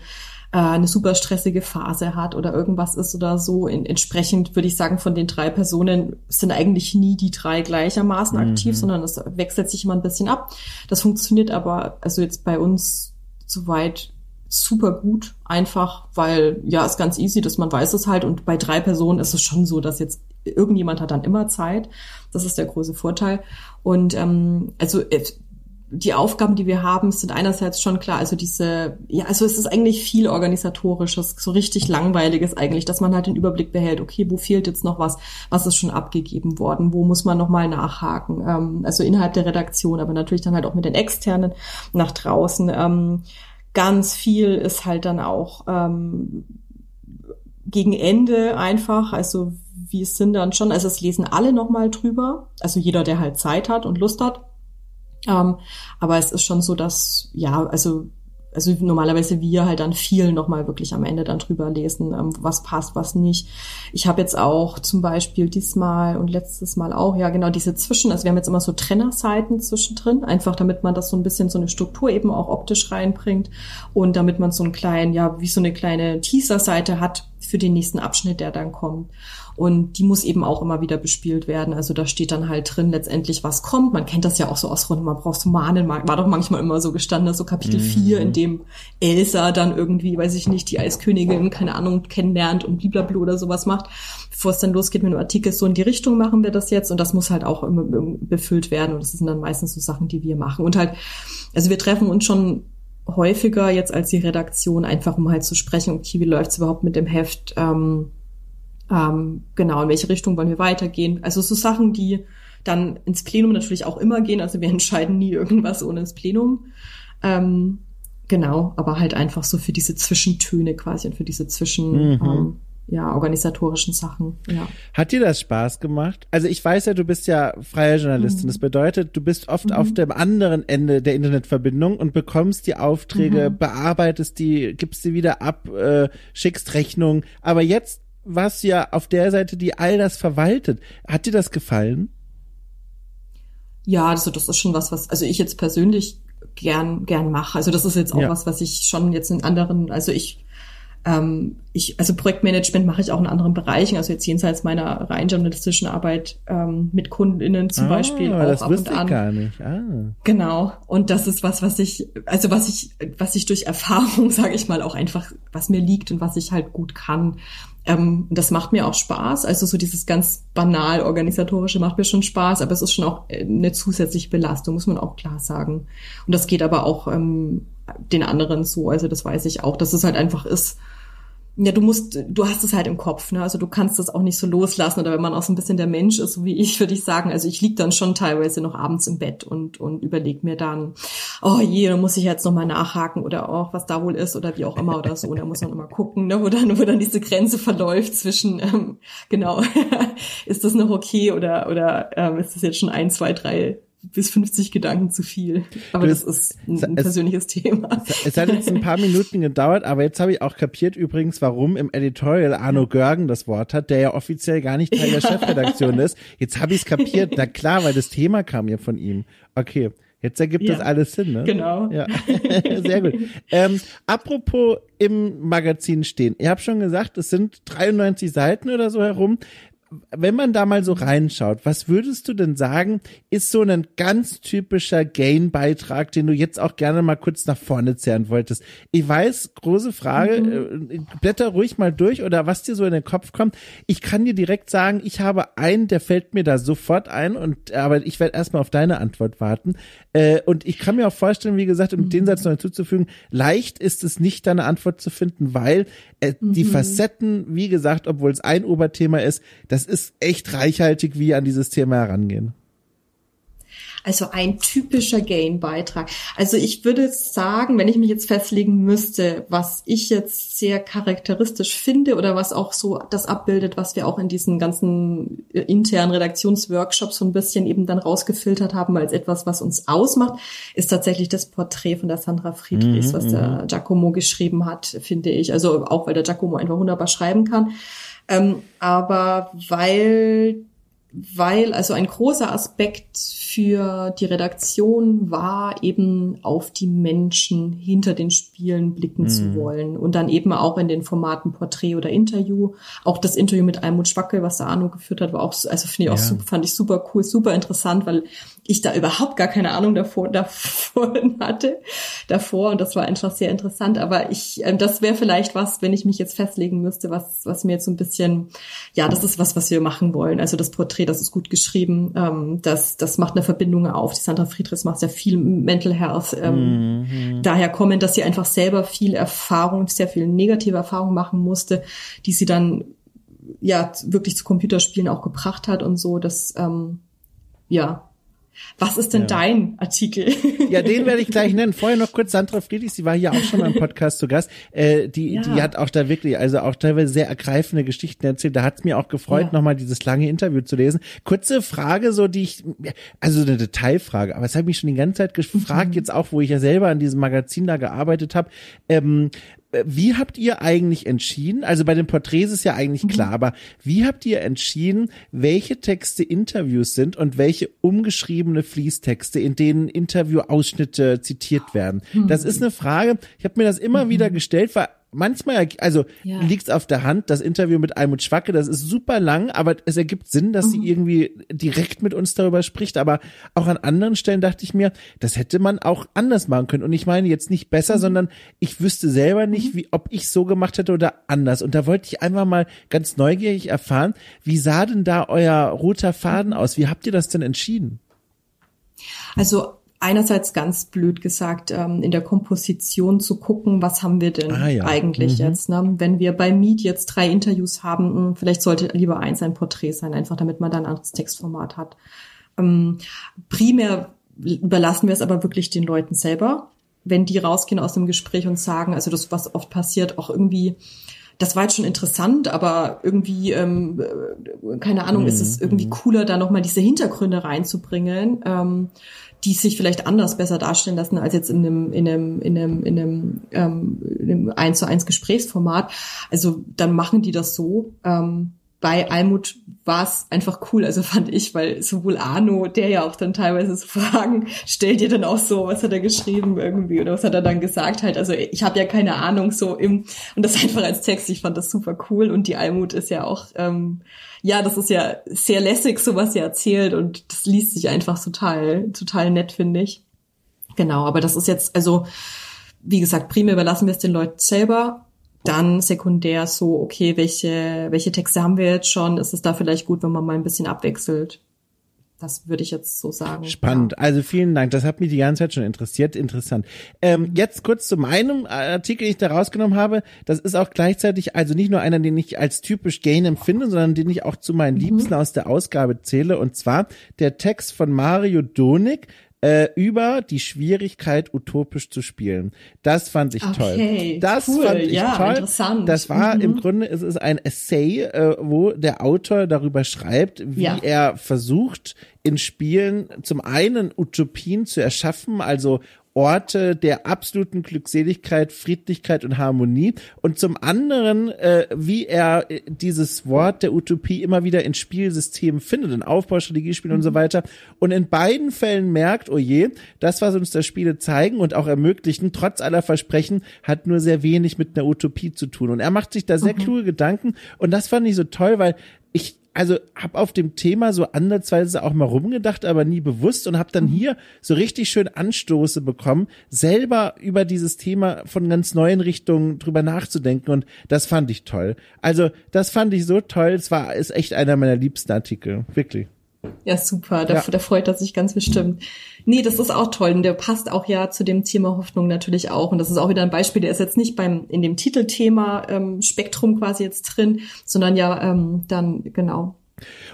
äh, eine super stressige Phase hat oder irgendwas ist oder so. In, entsprechend würde ich sagen, von den drei Personen sind eigentlich nie die drei gleichermaßen mhm. aktiv, sondern es wechselt sich immer ein bisschen ab. Das funktioniert aber, also jetzt bei uns soweit super gut, einfach, weil ja, ist ganz easy, dass man weiß es halt und bei drei Personen ist es schon so, dass jetzt irgendjemand hat dann immer Zeit. Das ist der große Vorteil. Und ähm, also äh, die Aufgaben, die wir haben, sind einerseits schon klar, also diese, ja, also es ist eigentlich viel organisatorisches, so richtig langweiliges eigentlich, dass man halt den Überblick behält, okay, wo fehlt jetzt noch was, was ist schon abgegeben worden, wo muss man nochmal nachhaken, ähm, also innerhalb der Redaktion, aber natürlich dann halt auch mit den Externen nach draußen. Ähm, ganz viel ist halt dann auch ähm, gegen Ende einfach, also es sind dann schon, also es lesen alle nochmal drüber, also jeder, der halt Zeit hat und Lust hat. Ähm, aber es ist schon so, dass, ja, also also normalerweise wir halt dann viel nochmal wirklich am Ende dann drüber lesen, ähm, was passt, was nicht. Ich habe jetzt auch zum Beispiel diesmal und letztes Mal auch, ja genau, diese Zwischen, also wir haben jetzt immer so Trennerseiten zwischendrin, einfach damit man das so ein bisschen so eine Struktur eben auch optisch reinbringt und damit man so einen kleinen, ja, wie so eine kleine Teaser-Seite hat für den nächsten Abschnitt, der dann kommt. Und die muss eben auch immer wieder bespielt werden. Also da steht dann halt drin letztendlich, was kommt. Man kennt das ja auch so aus Runden, man braucht so Mahnen, war doch manchmal immer so gestanden, so Kapitel mhm. 4, in dem Elsa dann irgendwie, weiß ich nicht, die Eiskönigin, keine Ahnung, kennenlernt und blablabla oder sowas macht. Bevor es dann losgeht mit einem Artikel, so in die Richtung machen wir das jetzt und das muss halt auch immer befüllt werden und das sind dann meistens so Sachen, die wir machen. Und halt, also wir treffen uns schon häufiger jetzt als die Redaktion, einfach um halt zu sprechen, okay, wie läuft's überhaupt mit dem Heft, ähm, ähm, genau, in welche Richtung wollen wir weitergehen. Also so Sachen, die dann ins Plenum natürlich auch immer gehen. Also wir entscheiden nie irgendwas ohne das Plenum. Ähm, genau, aber halt einfach so für diese Zwischentöne quasi und für diese Zwischen, mhm. ähm, ja, organisatorischen Sachen. Ja. Hat dir das Spaß gemacht? Also ich weiß ja, du bist ja freie Journalistin. Mhm. Das bedeutet, du bist oft mhm. auf dem anderen Ende der Internetverbindung und bekommst die Aufträge, mhm. bearbeitest die, gibst sie wieder ab, äh, schickst Rechnungen. Aber jetzt was ja auf der Seite, die all das verwaltet. Hat dir das gefallen? Ja, also das ist schon was, was, also ich jetzt persönlich gern, gern mache. Also das ist jetzt auch ja. was, was ich schon jetzt in anderen, also ich ähm, ich, also Projektmanagement mache ich auch in anderen Bereichen, also jetzt jenseits meiner rein journalistischen Arbeit ähm, mit KundInnen zum ah, Beispiel. Auch das ab und an. ich gar nicht. Ah. Genau. Und das ist was, was ich, also was ich, was ich durch Erfahrung, sage ich mal, auch einfach, was mir liegt und was ich halt gut kann. Ähm, das macht mir auch Spaß. Also so dieses ganz banal organisatorische macht mir schon Spaß, aber es ist schon auch äh, eine zusätzliche Belastung, muss man auch klar sagen. Und das geht aber auch ähm, den anderen so. Also das weiß ich auch, dass es halt einfach ist, ja, du musst, du hast es halt im Kopf, ne? Also du kannst das auch nicht so loslassen. Oder wenn man auch so ein bisschen der Mensch ist, so wie ich, würde ich sagen, also ich lieg dann schon teilweise noch abends im Bett und, und überleg mir dann, oh je, da muss ich jetzt nochmal nachhaken oder auch, was da wohl ist oder wie auch immer oder so. Und da muss man immer gucken, ne, wo dann, wo dann diese Grenze verläuft zwischen, ähm, genau, ist das noch okay oder, oder ähm, ist das jetzt schon ein, zwei, drei bis 50 Gedanken zu viel. Aber das, das ist ein, ein es, persönliches Thema. Es hat jetzt ein paar Minuten gedauert, aber jetzt habe ich auch kapiert übrigens, warum im Editorial Arno Görgen das Wort hat, der ja offiziell gar nicht Teil der Chefredaktion ist. Jetzt habe ich es kapiert. Na klar, weil das Thema kam ja von ihm. Okay. Jetzt ergibt ja. das alles Sinn, ne? Genau. Ja, sehr gut. Ähm, apropos im Magazin stehen. Ihr habt schon gesagt, es sind 93 Seiten oder so herum wenn man da mal so reinschaut, was würdest du denn sagen, ist so ein ganz typischer Gain-Beitrag, den du jetzt auch gerne mal kurz nach vorne zerren wolltest? Ich weiß, große Frage, mhm. Äh, blätter ruhig mal durch oder was dir so in den Kopf kommt. Ich kann dir direkt sagen, ich habe einen, der fällt mir da sofort ein und aber ich werde erstmal auf deine Antwort warten. Äh, und ich kann mir auch vorstellen, wie gesagt, um mhm. den Satz noch hinzuzufügen, leicht ist es nicht, deine Antwort zu finden, weil äh, mhm. die Facetten, wie gesagt, obwohl es ein Oberthema ist, das ist echt reichhaltig, wie an dieses Thema herangehen. Also ein typischer Gain-Beitrag. Also ich würde sagen, wenn ich mich jetzt festlegen müsste, was ich jetzt sehr charakteristisch finde oder was auch so das abbildet, was wir auch in diesen ganzen äh, internen Redaktionsworkshops so ein bisschen eben dann rausgefiltert haben als etwas, was uns ausmacht, ist tatsächlich das Porträt von der Sandra Friedrichs, mhm, was der mhm. Giacomo geschrieben hat, finde ich. Also auch weil der Giacomo einfach wunderbar schreiben kann. Ähm, aber weil weil also ein großer Aspekt für die Redaktion war eben auf die Menschen hinter den Spielen blicken mhm. zu wollen und dann eben auch in den Formaten Porträt oder Interview. Auch das Interview mit Almut Schwackel, was der Arno geführt hat, war auch, also finde ich auch ja. super, fand ich super cool, super interessant, weil ich da überhaupt gar keine Ahnung davor, davor hatte, davor und das war einfach sehr interessant. Aber ich, äh, das wäre vielleicht was, wenn ich mich jetzt festlegen müsste, was, was mir jetzt so ein bisschen, ja, das ist was, was wir machen wollen. Also das Porträt, das ist gut geschrieben, ähm, das, das macht eine Verbindung auf. Die Sandra Friedrichs macht sehr viel Mental Health. Ähm, mhm. Daher kommen, dass sie einfach selber viel Erfahrung, sehr viel negative Erfahrung machen musste, die sie dann ja wirklich zu Computerspielen auch gebracht hat und so. Das ähm, ja, was ist denn ja. dein Artikel? Ja, den werde ich gleich nennen. Vorher noch kurz Sandra Friedrichs, die war hier auch schon mal im Podcast zu Gast. Äh, die, ja. die hat auch da wirklich, also auch teilweise sehr ergreifende Geschichten erzählt. Da hat es mir auch gefreut, ja. nochmal dieses lange Interview zu lesen. Kurze Frage, so die ich, also eine Detailfrage, aber es hat mich schon die ganze Zeit gefragt, mhm. jetzt auch, wo ich ja selber an diesem Magazin da gearbeitet habe. Ähm, wie habt ihr eigentlich entschieden? Also bei den Porträts ist ja eigentlich mhm. klar, aber wie habt ihr entschieden, welche Texte Interviews sind und welche umgeschriebene Fließtexte, in denen Interviewausschnitte zitiert werden? Mhm. Das ist eine Frage. Ich habe mir das immer mhm. wieder gestellt, weil manchmal, also ja. liegt auf der Hand, das Interview mit Almut Schwacke, das ist super lang, aber es ergibt Sinn, dass mhm. sie irgendwie direkt mit uns darüber spricht. Aber auch an anderen Stellen dachte ich mir, das hätte man auch anders machen können. Und ich meine jetzt nicht besser, mhm. sondern ich wüsste selber nicht, mhm. wie, ob ich so gemacht hätte oder anders. Und da wollte ich einfach mal ganz neugierig erfahren, wie sah denn da euer roter Faden mhm. aus? Wie habt ihr das denn entschieden? Also einerseits ganz blöd gesagt, ähm, in der Komposition zu gucken, was haben wir denn ah, ja. eigentlich mhm. jetzt. Ne? Wenn wir bei Meet jetzt drei Interviews haben, mh, hm, vielleicht sollte lieber eins ein Porträt sein, einfach damit man dann ein anderes Textformat hat. Ähm, primär überlassen wir es aber wirklich den Leuten selber, wenn die rausgehen aus dem Gespräch und sagen, also das, was oft passiert, auch irgendwie, das war jetzt schon interessant, aber irgendwie, ähm, äh, keine Ahnung, mhm. ist es irgendwie mhm. cooler, da nochmal diese Hintergründe reinzubringen. Ähm, die sich vielleicht anders besser darstellen lassen als jetzt in einem in einem in einem in einem, ähm, in einem 1 zu 1 Gesprächsformat. Also dann machen die das so. Ähm, bei Almut war es einfach cool, also fand ich, weil sowohl Arno, der ja auch dann teilweise so Fragen stellt, dir dann auch so, was hat er geschrieben irgendwie oder was hat er dann gesagt halt. Also ich habe ja keine Ahnung so im und das einfach als Text. Ich fand das super cool und die Almut ist ja auch ähm, ja, das ist ja sehr lässig, so was sie erzählt und das liest sich einfach total, total nett, finde ich. Genau, aber das ist jetzt, also, wie gesagt, primär überlassen wir es den Leuten selber. Dann sekundär so, okay, welche, welche Texte haben wir jetzt schon? Ist es da vielleicht gut, wenn man mal ein bisschen abwechselt? Das würde ich jetzt so sagen. Spannend. Ja. Also vielen Dank. Das hat mich die ganze Zeit schon interessiert. Interessant. Ähm, jetzt kurz zu meinem Artikel, den ich da rausgenommen habe. Das ist auch gleichzeitig also nicht nur einer, den ich als typisch Gain empfinde, sondern den ich auch zu meinen mhm. Liebsten aus der Ausgabe zähle. Und zwar der Text von Mario Donig äh, über die Schwierigkeit, utopisch zu spielen. Das fand ich okay, toll. Das cool. fand ich ja, toll. Interessant. Das war mhm. im Grunde, es ist ein Essay, äh, wo der Autor darüber schreibt, wie ja. er versucht, in Spielen zum einen Utopien zu erschaffen, also Orte der absoluten Glückseligkeit, Friedlichkeit und Harmonie und zum anderen, äh, wie er äh, dieses Wort der Utopie immer wieder in Spielsystemen findet, in Aufbaustrategiespielen mhm. und so mhm. weiter und in beiden Fällen merkt, oh je, das, was uns das Spiele zeigen und auch ermöglichen, trotz aller Versprechen, hat nur sehr wenig mit einer Utopie zu tun und er macht sich da sehr mhm. kluge Gedanken und das fand ich so toll, weil ich also hab auf dem Thema so andersweise auch mal rumgedacht, aber nie bewusst und hab dann mhm. hier so richtig schön Anstoße bekommen, selber über dieses Thema von ganz neuen Richtungen drüber nachzudenken und das fand ich toll. Also das fand ich so toll, es war ist echt einer meiner liebsten Artikel, wirklich. Ja, super. Da, ja. da freut er sich ganz bestimmt. Nee, das ist auch toll. Und der passt auch ja zu dem Thema Hoffnung natürlich auch. Und das ist auch wieder ein Beispiel, der ist jetzt nicht beim in dem Titelthema ähm, Spektrum quasi jetzt drin, sondern ja ähm, dann genau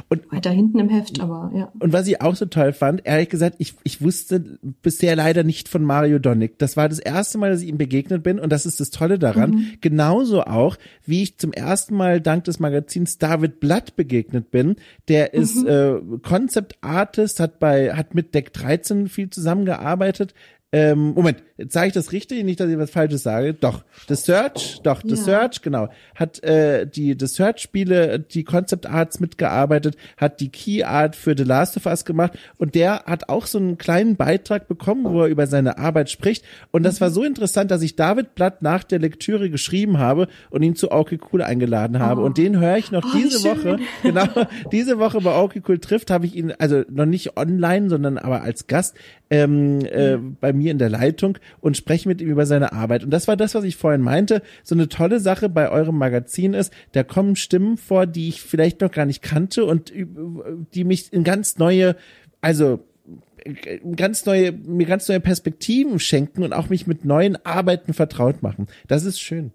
und weiter hinten im Heft, aber ja. Und was ich auch so toll fand, ehrlich gesagt, ich, ich wusste bisher leider nicht von Mario Donnick. Das war das erste Mal, dass ich ihm begegnet bin und das ist das Tolle daran. Mhm. Genauso auch, wie ich zum ersten Mal dank des Magazins David Blatt begegnet bin. Der ist mhm. äh, Concept Artist, hat bei, hat mit Deck 13 viel zusammengearbeitet, ähm, Moment, sage ich das richtig? Nicht, dass ich was Falsches sage. Doch, The Search, doch, The ja. Search, genau. Hat äh, die The Search-Spiele, die Concept Arts mitgearbeitet, hat die Key Art für The Last of Us gemacht und der hat auch so einen kleinen Beitrag bekommen, wo er über seine Arbeit spricht. Und das mhm. war so interessant, dass ich David Blatt nach der Lektüre geschrieben habe und ihn zu Okay Cool eingeladen habe. Oh. Und den höre ich noch oh, diese Woche, genau, diese Woche bei Okay Cool trifft, habe ich ihn, also noch nicht online, sondern aber als Gast ähm, äh, bei mir in der Leitung und spreche mit ihm über seine Arbeit. Und das war das, was ich vorhin meinte. So eine tolle Sache bei eurem Magazin ist, da kommen Stimmen vor, die ich vielleicht noch gar nicht kannte und die mich in ganz neue, also ganz neue, mir ganz neue Perspektiven schenken und auch mich mit neuen Arbeiten vertraut machen. Das ist schön.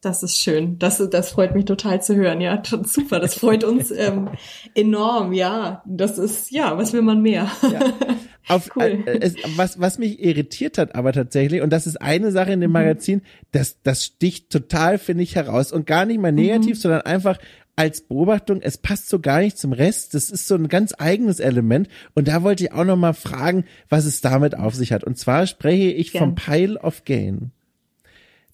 Das ist schön. Das, das freut mich total zu hören. Ja, super. Das freut uns ähm, enorm. Ja, das ist, ja, was will man mehr? Ja. Auf, cool. äh, es, was, was mich irritiert hat aber tatsächlich, und das ist eine Sache in dem mhm. Magazin, das, das sticht total, finde ich, heraus. Und gar nicht mal negativ, mhm. sondern einfach als Beobachtung, es passt so gar nicht zum Rest. Das ist so ein ganz eigenes Element. Und da wollte ich auch noch mal fragen, was es damit auf sich hat. Und zwar spreche ich Gern. vom Pile of Gain.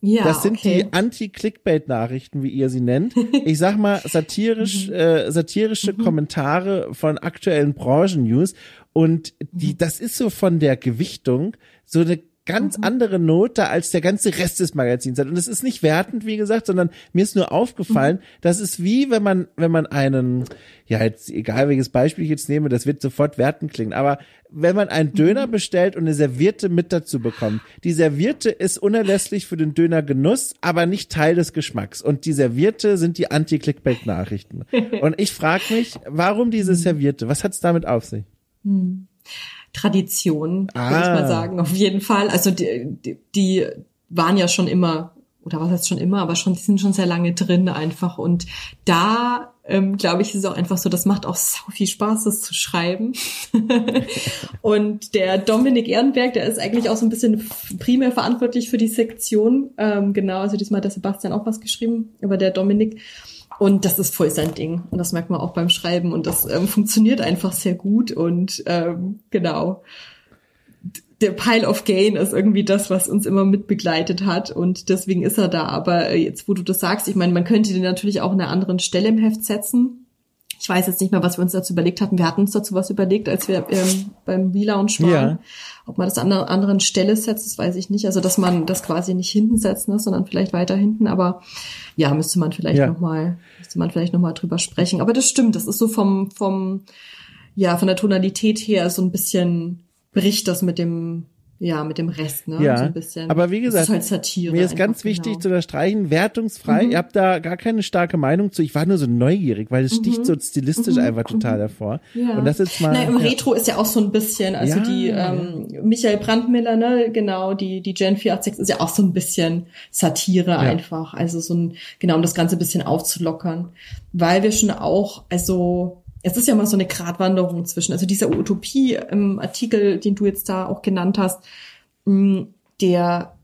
Ja, das sind okay. die Anti-Clickbait-Nachrichten, wie ihr sie nennt. Ich sag mal satirisch, mhm. äh, satirische mhm. Kommentare von aktuellen Branchen-News. Und die, mhm. das ist so von der Gewichtung so eine ganz mhm. andere Note als der ganze Rest des Magazins hat. Und es ist nicht wertend, wie gesagt, sondern mir ist nur aufgefallen, mhm. das ist wie, wenn man, wenn man einen, ja, jetzt, egal welches Beispiel ich jetzt nehme, das wird sofort wertend klingen, aber wenn man einen Döner mhm. bestellt und eine Serviette mit dazu bekommt, die Serviette ist unerlässlich für den Dönergenuss, aber nicht Teil des Geschmacks. Und die Serviette sind die Anti-Clickbait-Nachrichten. und ich frage mich, warum diese mhm. Serviette? Was hat's damit auf sich? Mhm. Tradition, ah. würde ich mal ah. sagen, auf jeden Fall. Also die, die, die waren ja schon immer, oder was heißt schon immer, aber schon, die sind schon sehr lange drin einfach. Und da, ähm, glaube ich, ist es auch einfach so, das macht auch so viel Spaß, das zu schreiben. und der Dominik Ehrenberg, der ist eigentlich auch so ein bisschen primär verantwortlich für die Sektion. Ähm, genau, also diesmal hat der Sebastian auch was geschrieben, aber der Dominik und das ist voll sein Ding. Und das merkt man auch beim Schreiben. Und das ähm, funktioniert einfach sehr gut. Und ähm, genau. Der Pile of Gain ist irgendwie das, was uns immer mitbegleitet hat. Und deswegen ist er da. Aber äh, jetzt, wo du das sagst, ich meine, man könnte den natürlich auch an einer anderen Stelle im Heft setzen. Ich weiß jetzt nicht mehr, was wir uns dazu überlegt hatten. Wir hatten uns dazu was überlegt, als wir ähm, beim Relaunch waren. Ja. Ob man das an einer anderen Stelle setzt, das weiß ich nicht. Also, dass man das quasi nicht hinten setzt, ne, sondern vielleicht weiter hinten. Aber ja, müsste man vielleicht ja. nochmal, müsste man vielleicht noch mal drüber sprechen. Aber das stimmt. Das ist so vom, vom, ja, von der Tonalität her so ein bisschen bricht das mit dem ja, mit dem Rest, ne? Ja, so ein bisschen. aber wie gesagt, ist halt Satire mir ist ganz wichtig genau. zu unterstreichen, wertungsfrei. Mhm. Ihr habt da gar keine starke Meinung zu. Ich war nur so neugierig, weil es mhm. sticht so stilistisch mhm. einfach total hervor. Ja. Und das ist mal. Na, im ja. Retro ist ja auch so ein bisschen, also ja, die ähm, Michael Brandmiller, ne, genau, die die Gen 486 ist ja auch so ein bisschen Satire einfach, also so ein genau, um das ganze bisschen aufzulockern, weil wir schon auch, also es ist ja mal so eine Gratwanderung zwischen, also dieser Utopie im Artikel, den du jetzt da auch genannt hast, mm, der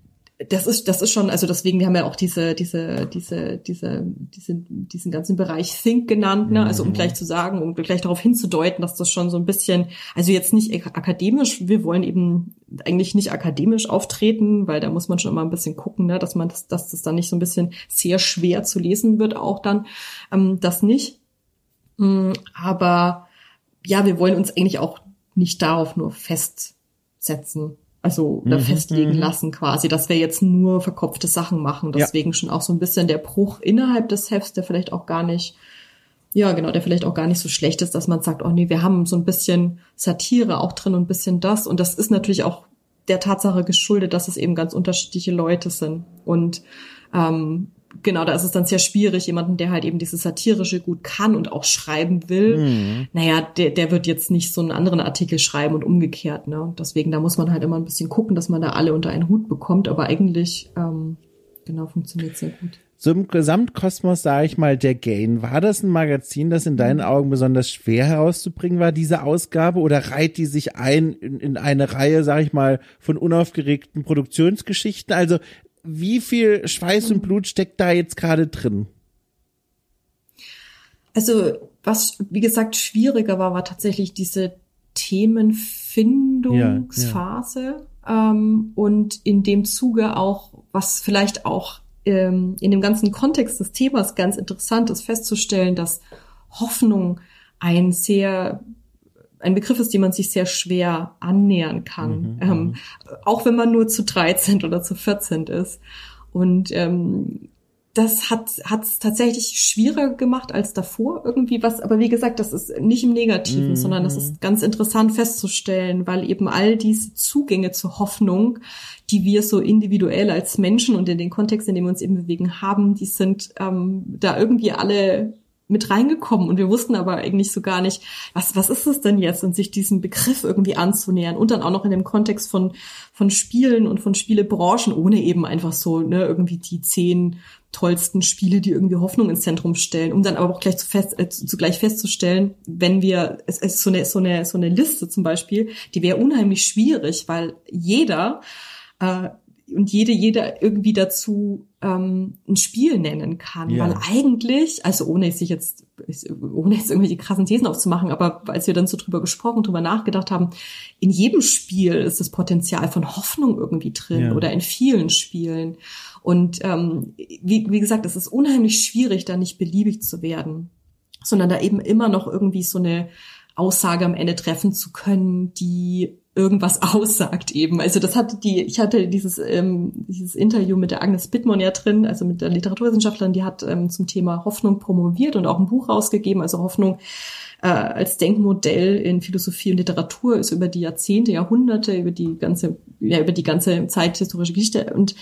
das ist, das ist schon, also deswegen, wir haben ja auch diese, diese, diese, diese, diese diesen ganzen Bereich Think genannt, ne? Also um mhm. gleich zu sagen, um gleich darauf hinzudeuten, dass das schon so ein bisschen, also jetzt nicht akademisch, wir wollen eben eigentlich nicht akademisch auftreten, weil da muss man schon immer ein bisschen gucken, ne? dass man das, dass das dann nicht so ein bisschen sehr schwer zu lesen wird, auch dann ähm, das nicht. Mm, aber ja, wir wollen uns eigentlich auch nicht darauf nur festsetzen also oder mhm, festlegen mhm. lassen quasi, dass wir jetzt nur verkopfte Sachen machen. Deswegen ja. schon auch so ein bisschen der Bruch innerhalb des Hefts, der vielleicht auch gar nicht, ja genau, der vielleicht auch gar nicht so schlecht ist, dass man sagt, oh nee, wir haben so ein bisschen Satire auch drin und ein bisschen das. Und das ist natürlich auch der Tatsache geschuldet, dass es eben ganz unterschiedliche Leute sind. Und ähm, genau, da ist es dann sehr schwierig, jemanden, der halt eben dieses Satirische gut kann und auch schreiben will, mhm. naja, der, der wird jetzt nicht so einen anderen Artikel schreiben und umgekehrt, ne? Und deswegen, da muss man halt immer ein bisschen gucken, dass man da alle unter einen Hut bekommt, aber eigentlich, ähm, genau, funktioniert sehr gut. So im Gesamtkosmos, sage ich mal, der Gain, war das ein Magazin, das in deinen mhm. Augen besonders schwer herauszubringen war, diese Ausgabe, oder reiht die sich ein in, in eine Reihe, sage ich mal, von unaufgeregten Produktionsgeschichten? Also wie viel Schweiß und Blut steckt da jetzt gerade drin? Also, was, wie gesagt, schwieriger war, war tatsächlich diese Themenfindungsphase. Ja, ja. Ähm, und in dem Zuge auch, was vielleicht auch ähm, in dem ganzen Kontext des Themas ganz interessant ist, festzustellen, dass Hoffnung ein sehr ein Begriff ist, dem man sich sehr schwer annähern kann, mhm, ähm, mhm. auch wenn man nur zu 13 oder zu 14 ist. Und ähm, das hat es tatsächlich schwieriger gemacht als davor irgendwie was. Aber wie gesagt, das ist nicht im Negativen, mm sondern das ist ganz interessant festzustellen, weil eben all diese Zugänge zur Hoffnung, die wir so individuell als Menschen und in den Kontext, in dem wir uns eben bewegen haben, die sind ähm, da irgendwie alle mit reingekommen und wir wussten aber eigentlich so gar nicht, was, was ist es denn jetzt? Und sich diesem Begriff irgendwie anzunähern und dann auch noch in dem Kontext von, von Spielen und von Spielebranchen, ohne eben einfach so, ne, irgendwie die zehn tollsten Spiele, die irgendwie Hoffnung ins Zentrum stellen, um dann aber auch gleich zu fest, äh, zugleich festzustellen, wenn wir, es ist so eine, so eine, so eine Liste zum Beispiel, die wäre unheimlich schwierig, weil jeder, äh, und jede, jeder irgendwie dazu ähm, ein Spiel nennen kann. Ja. Weil eigentlich, also ohne sich jetzt, ohne jetzt irgendwelche krassen Thesen aufzumachen, aber als wir dann so drüber gesprochen, drüber nachgedacht haben, in jedem Spiel ist das Potenzial von Hoffnung irgendwie drin ja. oder in vielen Spielen. Und ähm, wie, wie gesagt, es ist unheimlich schwierig, da nicht beliebig zu werden, sondern da eben immer noch irgendwie so eine Aussage am Ende treffen zu können, die irgendwas aussagt eben. Also das hatte die, ich hatte dieses, ähm, dieses Interview mit der Agnes Bittmann ja drin, also mit der Literaturwissenschaftlerin, die hat ähm, zum Thema Hoffnung promoviert und auch ein Buch rausgegeben, also Hoffnung äh, als Denkmodell in Philosophie und Literatur ist über die Jahrzehnte, Jahrhunderte, über die ganze, ja, über die ganze zeithistorische Geschichte und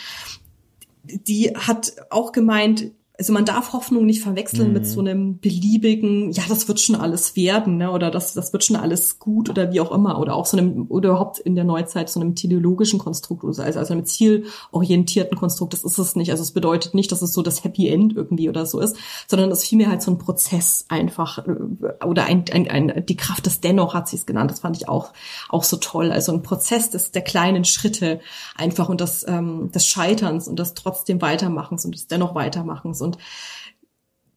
die hat auch gemeint, also man darf Hoffnung nicht verwechseln mhm. mit so einem beliebigen, ja, das wird schon alles werden, ne? oder das, das wird schon alles gut oder wie auch immer, oder auch so einem, oder überhaupt in der Neuzeit so einem teleologischen Konstrukt, also, also einem zielorientierten Konstrukt, das ist es nicht. Also es bedeutet nicht, dass es so das Happy End irgendwie oder so ist, sondern es ist vielmehr halt so ein Prozess einfach, äh, oder ein, ein, ein die Kraft des Dennoch hat sie es genannt, das fand ich auch, auch so toll. Also ein Prozess des, der kleinen Schritte einfach und das, ähm, des Scheiterns und das trotzdem Weitermachens und des Dennoch Weitermachens. Und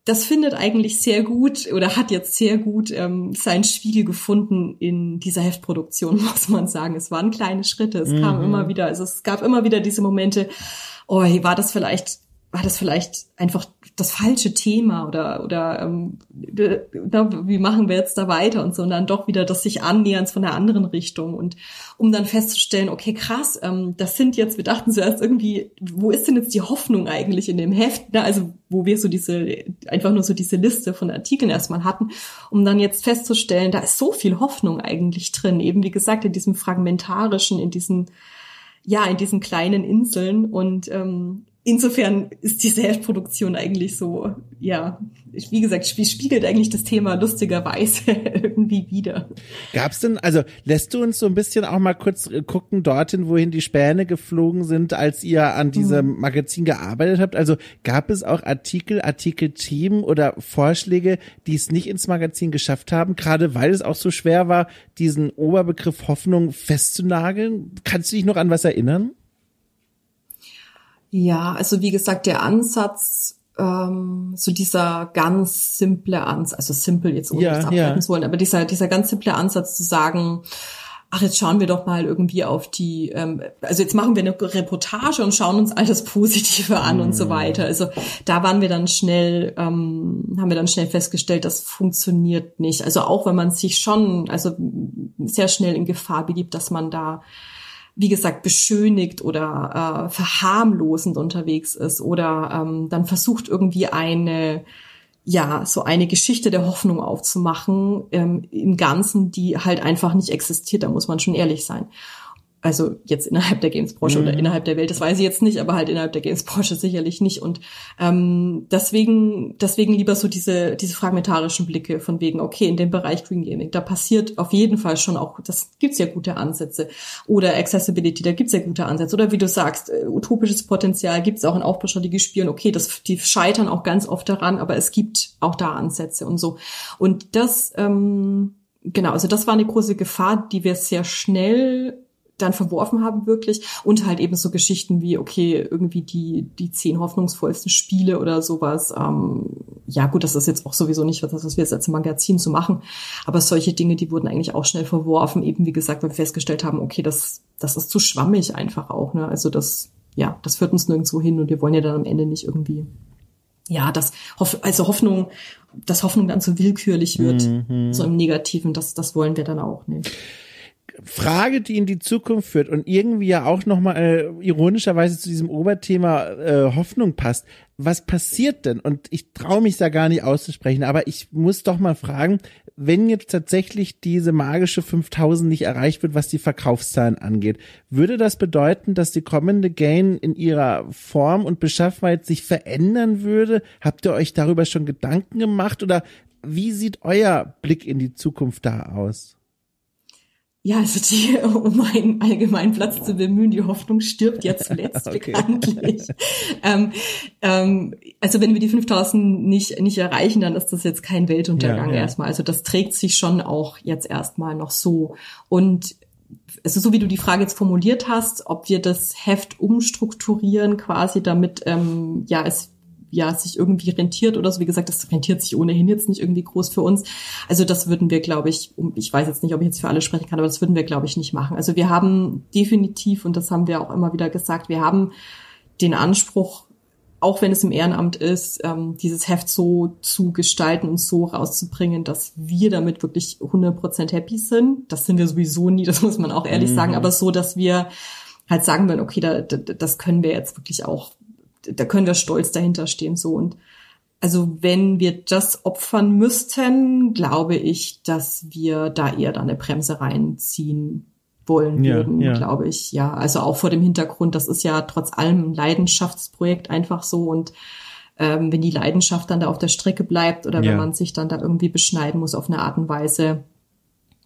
das findet eigentlich sehr gut oder hat jetzt sehr gut ähm, seinen Spiegel gefunden in dieser Heftproduktion, muss man sagen. Es waren kleine Schritte. Es mhm. kam immer wieder, also es gab immer wieder diese Momente, oh, war das vielleicht war das vielleicht einfach das falsche Thema oder oder ähm, wie machen wir jetzt da weiter und so und dann doch wieder das sich annähern von der anderen Richtung. Und um dann festzustellen, okay krass, ähm, das sind jetzt, wir dachten zuerst irgendwie, wo ist denn jetzt die Hoffnung eigentlich in dem Heft, Na, also wo wir so diese einfach nur so diese Liste von Artikeln erstmal hatten, um dann jetzt festzustellen, da ist so viel Hoffnung eigentlich drin, eben wie gesagt in diesem fragmentarischen, in diesen ja, in diesen kleinen Inseln. Und ähm, insofern ist die Selbstproduktion eigentlich so, ja, wie gesagt, spiegelt eigentlich das Thema lustigerweise irgendwie wieder. Gab's denn, also lässt du uns so ein bisschen auch mal kurz äh, gucken dorthin, wohin die Späne geflogen sind, als ihr an diesem mhm. Magazin gearbeitet habt? Also gab es auch Artikel, Artikelteam oder Vorschläge, die es nicht ins Magazin geschafft haben, gerade weil es auch so schwer war, diesen Oberbegriff Hoffnung festzunageln? Kannst du dich noch an was erinnern? Ja, also wie gesagt, der Ansatz, ähm, so dieser ganz simple Ansatz, also simpel jetzt ohne Ja, das abwerten ja. zu wollen, aber dieser, dieser ganz simple Ansatz zu sagen, ach, jetzt schauen wir doch mal irgendwie auf die, ähm, also jetzt machen wir eine Reportage und schauen uns all das Positive an und so weiter. Also da waren wir dann schnell, ähm, haben wir dann schnell festgestellt, das funktioniert nicht. Also auch wenn man sich schon, also sehr schnell in Gefahr begibt, dass man da wie gesagt, beschönigt oder äh, verharmlosend unterwegs ist oder ähm, dann versucht irgendwie eine, ja, so eine Geschichte der Hoffnung aufzumachen ähm, im Ganzen, die halt einfach nicht existiert, da muss man schon ehrlich sein. Also jetzt innerhalb der Games-Branche Mhm. oder innerhalb der Welt, das weiß ich jetzt nicht, aber halt innerhalb der Games-Branche sicherlich nicht. Und ähm, deswegen, deswegen lieber so diese, diese fragmentarischen Blicke von wegen, okay, in dem Bereich Green Gaming, da passiert auf jeden Fall schon auch, das gibt's ja gute Ansätze. Oder Accessibility, da gibt's ja gute Ansätze. Oder wie du sagst, äh, utopisches Potenzial gibt's auch in Aufbaustrategiespielen. Okay, das, die scheitern auch ganz oft daran, aber es gibt auch da Ansätze und so. Und das, ähm, genau, also das war eine große Gefahr, die wir sehr schnell dann verworfen haben wirklich. Und halt eben so Geschichten wie okay irgendwie die die zehn hoffnungsvollsten Spiele oder sowas. Ähm, ja gut das ist jetzt auch sowieso nicht das was wir jetzt als Magazin so machen. Aber solche Dinge die wurden eigentlich auch schnell verworfen eben wie gesagt weil wir festgestellt haben okay das das ist zu schwammig einfach auch ne? Also das ja das führt uns nirgendwo hin und wir wollen ja dann am Ende nicht irgendwie ja, das Hoff also Hoffnung, dass Hoffnung dann so willkürlich wird, so im Negativen, das, das wollen wir dann auch nicht. Frage, die in die Zukunft führt und irgendwie ja auch nochmal äh, ironischerweise zu diesem Oberthema äh, Hoffnung passt. Was passiert denn? Und ich traue mich da gar nicht auszusprechen, aber ich muss doch mal fragen, wenn jetzt tatsächlich diese magische 5000 nicht erreicht wird, was die Verkaufszahlen angeht, würde das bedeuten, dass die kommende Gain in ihrer Form und Beschaffenheit sich verändern würde? Habt ihr euch darüber schon Gedanken gemacht oder wie sieht euer Blick in die Zukunft da aus? Ja, also die, um einen allgemeinen Platz zu bemühen, die Hoffnung stirbt ja zuletzt Okay. bekanntlich. ähm, ähm, also wenn wir die 5000 nicht, nicht erreichen, dann ist das jetzt kein Weltuntergang Ja, ja. erstmal. Also das trägt sich schon auch jetzt erstmal noch so. Und also so wie du die Frage jetzt formuliert hast, ob wir das Heft umstrukturieren quasi, damit ähm, ja es ja sich irgendwie rentiert oder so. Wie gesagt, das rentiert sich ohnehin jetzt nicht irgendwie groß für uns. Also das würden wir, glaube ich, um- ich weiß jetzt nicht, ob ich jetzt für alle sprechen kann, aber das würden wir, glaube ich, nicht machen. Also wir haben definitiv, und das haben wir auch immer wieder gesagt, wir haben den Anspruch, auch wenn es im Ehrenamt ist, ähm, dieses Heft so zu gestalten und so rauszubringen, dass wir damit wirklich 100% happy sind. Das sind wir sowieso nie, das muss man auch ehrlich sagen, aber so, dass wir halt sagen wollen, okay, da, da, das können wir jetzt wirklich auch, da können wir stolz dahinter stehen, so und also wenn wir das opfern müssten, glaube ich, dass wir da eher dann eine Bremse reinziehen wollen Ja, würden, ja. glaube ich. Ja, also auch vor dem Hintergrund, das ist ja trotz allem ein Leidenschaftsprojekt einfach so und ähm, wenn die Leidenschaft dann da auf der Strecke bleibt oder Ja. wenn man sich dann da irgendwie beschneiden muss auf eine Art und Weise,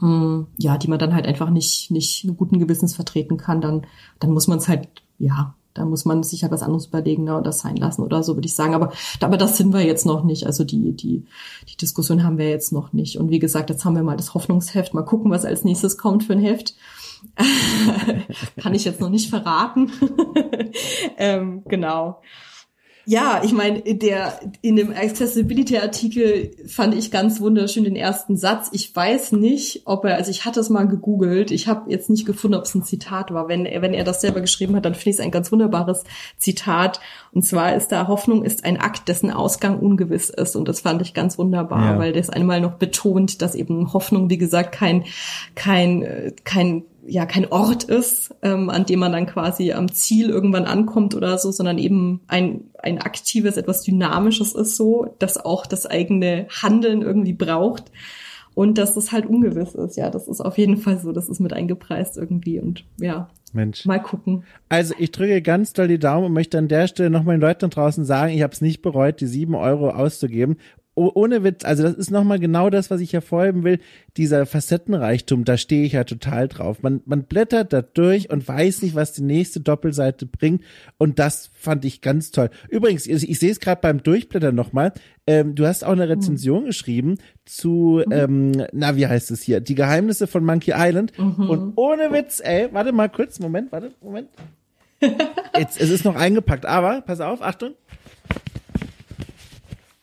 mh, ja, die man dann halt einfach nicht nicht guten Gewissens vertreten kann, dann dann muss man es halt ja da muss man sich halt was anderes überlegen ne, oder sein lassen oder so, würde ich sagen. Aber, aber das sind wir jetzt noch nicht. Also die, die, die Diskussion haben wir jetzt noch nicht. Und wie gesagt, jetzt haben wir mal das Hoffnungsheft. Mal gucken, was als nächstes kommt für ein Heft. Kann ich jetzt noch nicht verraten. ähm, genau. Ja, ich meine, der in dem Accessibility-Artikel fand ich ganz wunderschön den ersten Satz. Ich weiß nicht, ob er, also ich hatte es mal gegoogelt, ich habe jetzt nicht gefunden, ob es ein Zitat war. Wenn er, wenn er das selber geschrieben hat, dann finde ich es ein ganz wunderbares Zitat. Und zwar ist da Hoffnung ist ein Akt, dessen Ausgang ungewiss ist. Und das fand ich ganz wunderbar, Ja. weil das einmal noch betont, dass eben Hoffnung, wie gesagt, kein kein kein ja kein Ort ist, ähm, an dem man dann quasi am Ziel irgendwann ankommt oder so, sondern eben ein ein aktives, etwas Dynamisches ist so, das auch das eigene Handeln irgendwie braucht und dass das halt ungewiss ist. Ja, das ist auf jeden Fall so, das ist mit eingepreist irgendwie und ja, Mensch. mal gucken. Also ich drücke ganz doll die Daumen und möchte an der Stelle nochmal den Leuten draußen sagen, ich habe es nicht bereut, die sieben Euro auszugeben. Oh, ohne Witz, also das ist nochmal genau das, was ich hervorheben will. Dieser Facettenreichtum, da stehe ich ja total drauf. Man, man blättert da durch und weiß nicht, was die nächste Doppelseite bringt. Und das fand ich ganz toll. Übrigens, ich, ich sehe es gerade beim Durchblättern nochmal. Ähm, du hast auch eine Rezension geschrieben zu, ähm, na, wie heißt es hier? Die Geheimnisse von Monkey Island. Und ohne Witz, ey, warte mal kurz, Moment, warte, Moment. Jetzt, es ist noch eingepackt, aber pass auf, Achtung.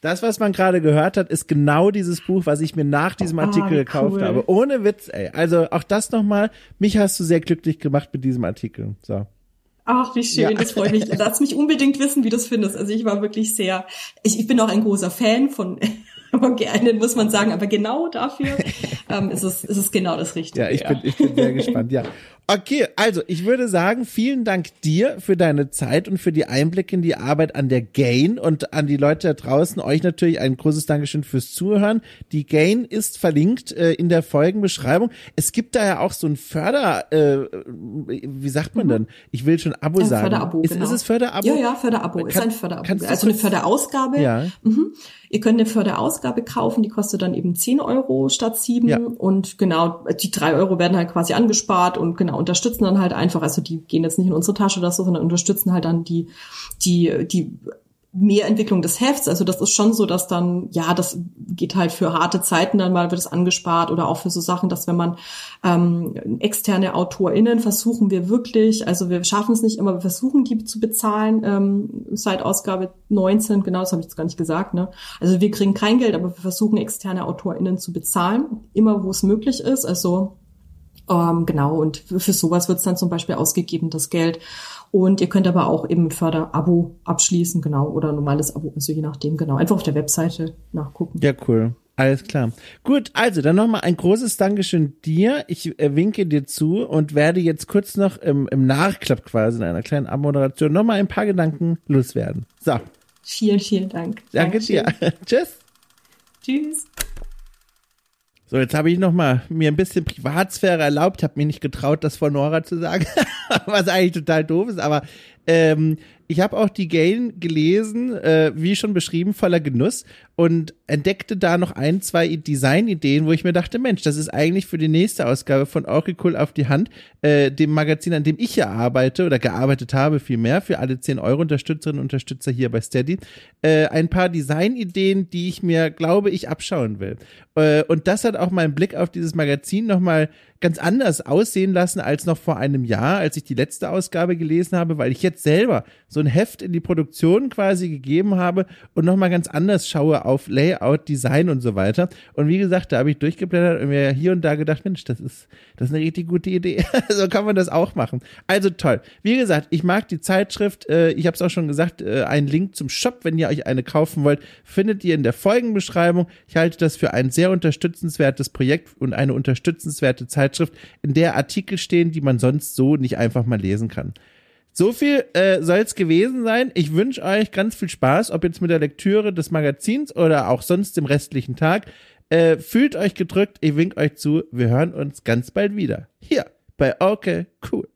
Das, was man gerade gehört hat, ist genau dieses Buch, was ich mir nach diesem Ah, Artikel wie gekauft cool. habe. Ohne Witz, ey. Also auch das nochmal. Mich hast du sehr glücklich gemacht mit diesem Artikel. So. Ach, wie schön, Ja. das freut mich. Lass mich unbedingt wissen, wie du es findest. Also ich war wirklich sehr, ich, ich bin auch ein großer Fan von, von geeignet, muss man sagen, aber genau dafür ähm, ist, es, ist es genau das Richtige. Ja, ich bin, ich bin sehr gespannt, ja. Okay, also ich würde sagen, vielen Dank dir für deine Zeit und für die Einblicke in die Arbeit an der Gain und an die Leute da draußen. Euch natürlich ein großes Dankeschön fürs Zuhören. Die Gain ist verlinkt äh, in der Folgenbeschreibung. Es gibt da ja auch so ein Förder, äh, wie sagt man denn? Ich will schon Abo Ein sagen. Förderabo, ist, genau. ist es Förderabo? Ja, ja, Förderabo. ist Kann- ein Förderabo. Also eine Förderausgabe. Ja. Mhm. Ihr könnt eine Förderausgabe kaufen, die kostet dann eben 10 Euro statt 7. Ja. Und genau, die 3 Euro werden halt quasi angespart und genau unterstützen dann halt einfach, also die gehen jetzt nicht in unsere Tasche oder so, sondern unterstützen halt dann die, die, die Mehrentwicklung des Hefts. Also das ist schon so, dass dann, ja, das geht halt für harte Zeiten dann mal, wird es angespart oder auch für so Sachen, dass wenn man ähm, externe AutorInnen versuchen wir wirklich, also wir schaffen es nicht immer, wir versuchen die zu bezahlen, ähm, seit Ausgabe 19, genau, das habe ich jetzt gar nicht gesagt, ne? Also wir kriegen kein Geld, aber wir versuchen externe AutorInnen zu bezahlen, immer wo es möglich ist. Also ähm, genau, und für, sowas wird es dann zum Beispiel ausgegeben, das Geld. Und ihr könnt aber auch eben ein Förderabo abschließen, genau, oder ein normales Abo, also je nachdem, genau. Einfach auf der Webseite nachgucken. Ja, cool. Alles klar. Gut, also dann nochmal ein großes Dankeschön dir. Ich äh, winke dir zu und werde jetzt kurz noch im, im Nachklapp quasi in einer kleinen Abmoderation nochmal ein paar Gedanken loswerden. So, Vielen, vielen Dank. danke dir. Tschüss. Tschüss. So, jetzt habe ich noch mal mir ein bisschen Privatsphäre erlaubt, habe mir nicht getraut, das vor Nora zu sagen, was eigentlich total doof ist, aber ähm, ich habe auch die Gain gelesen, äh, wie schon beschrieben, voller Genuss und entdeckte da noch ein, zwei Designideen, wo ich mir dachte, Mensch, das ist eigentlich für die nächste Ausgabe von Oracle auf die Hand, äh, dem Magazin, an dem ich ja arbeite oder gearbeitet habe, vielmehr für alle 10 Euro Unterstützerinnen und Unterstützer hier bei Steady, äh, ein paar Designideen, die ich mir, glaube ich, abschauen will. Äh, und das hat auch meinen Blick auf dieses Magazin nochmal ganz anders aussehen lassen als noch vor einem Jahr, als ich die letzte Ausgabe gelesen habe, weil ich jetzt selber so ein Heft in die Produktion quasi gegeben habe und nochmal ganz anders schaue auf Layout, Design und so weiter. Und wie gesagt, da habe ich durchgeblättert und mir hier und da gedacht, Mensch, das ist, das ist eine richtig gute Idee. so kann man das auch machen. Also toll. Wie gesagt, ich mag die Zeitschrift. Äh, ich habe es auch schon gesagt, äh, einen Link zum Shop, wenn ihr euch eine kaufen wollt, findet ihr in der Folgenbeschreibung. Ich halte das für ein sehr unterstützenswertes Projekt und eine unterstützenswerte Zeitschrift, in der Artikel stehen, die man sonst so nicht einfach mal lesen kann. So viel äh, soll es gewesen sein. Ich wünsche euch ganz viel Spaß, ob jetzt mit der Lektüre des Magazins oder auch sonst im restlichen Tag. Äh, fühlt euch gedrückt, ich wink euch zu. Wir hören uns ganz bald wieder. Hier bei Okay, cool.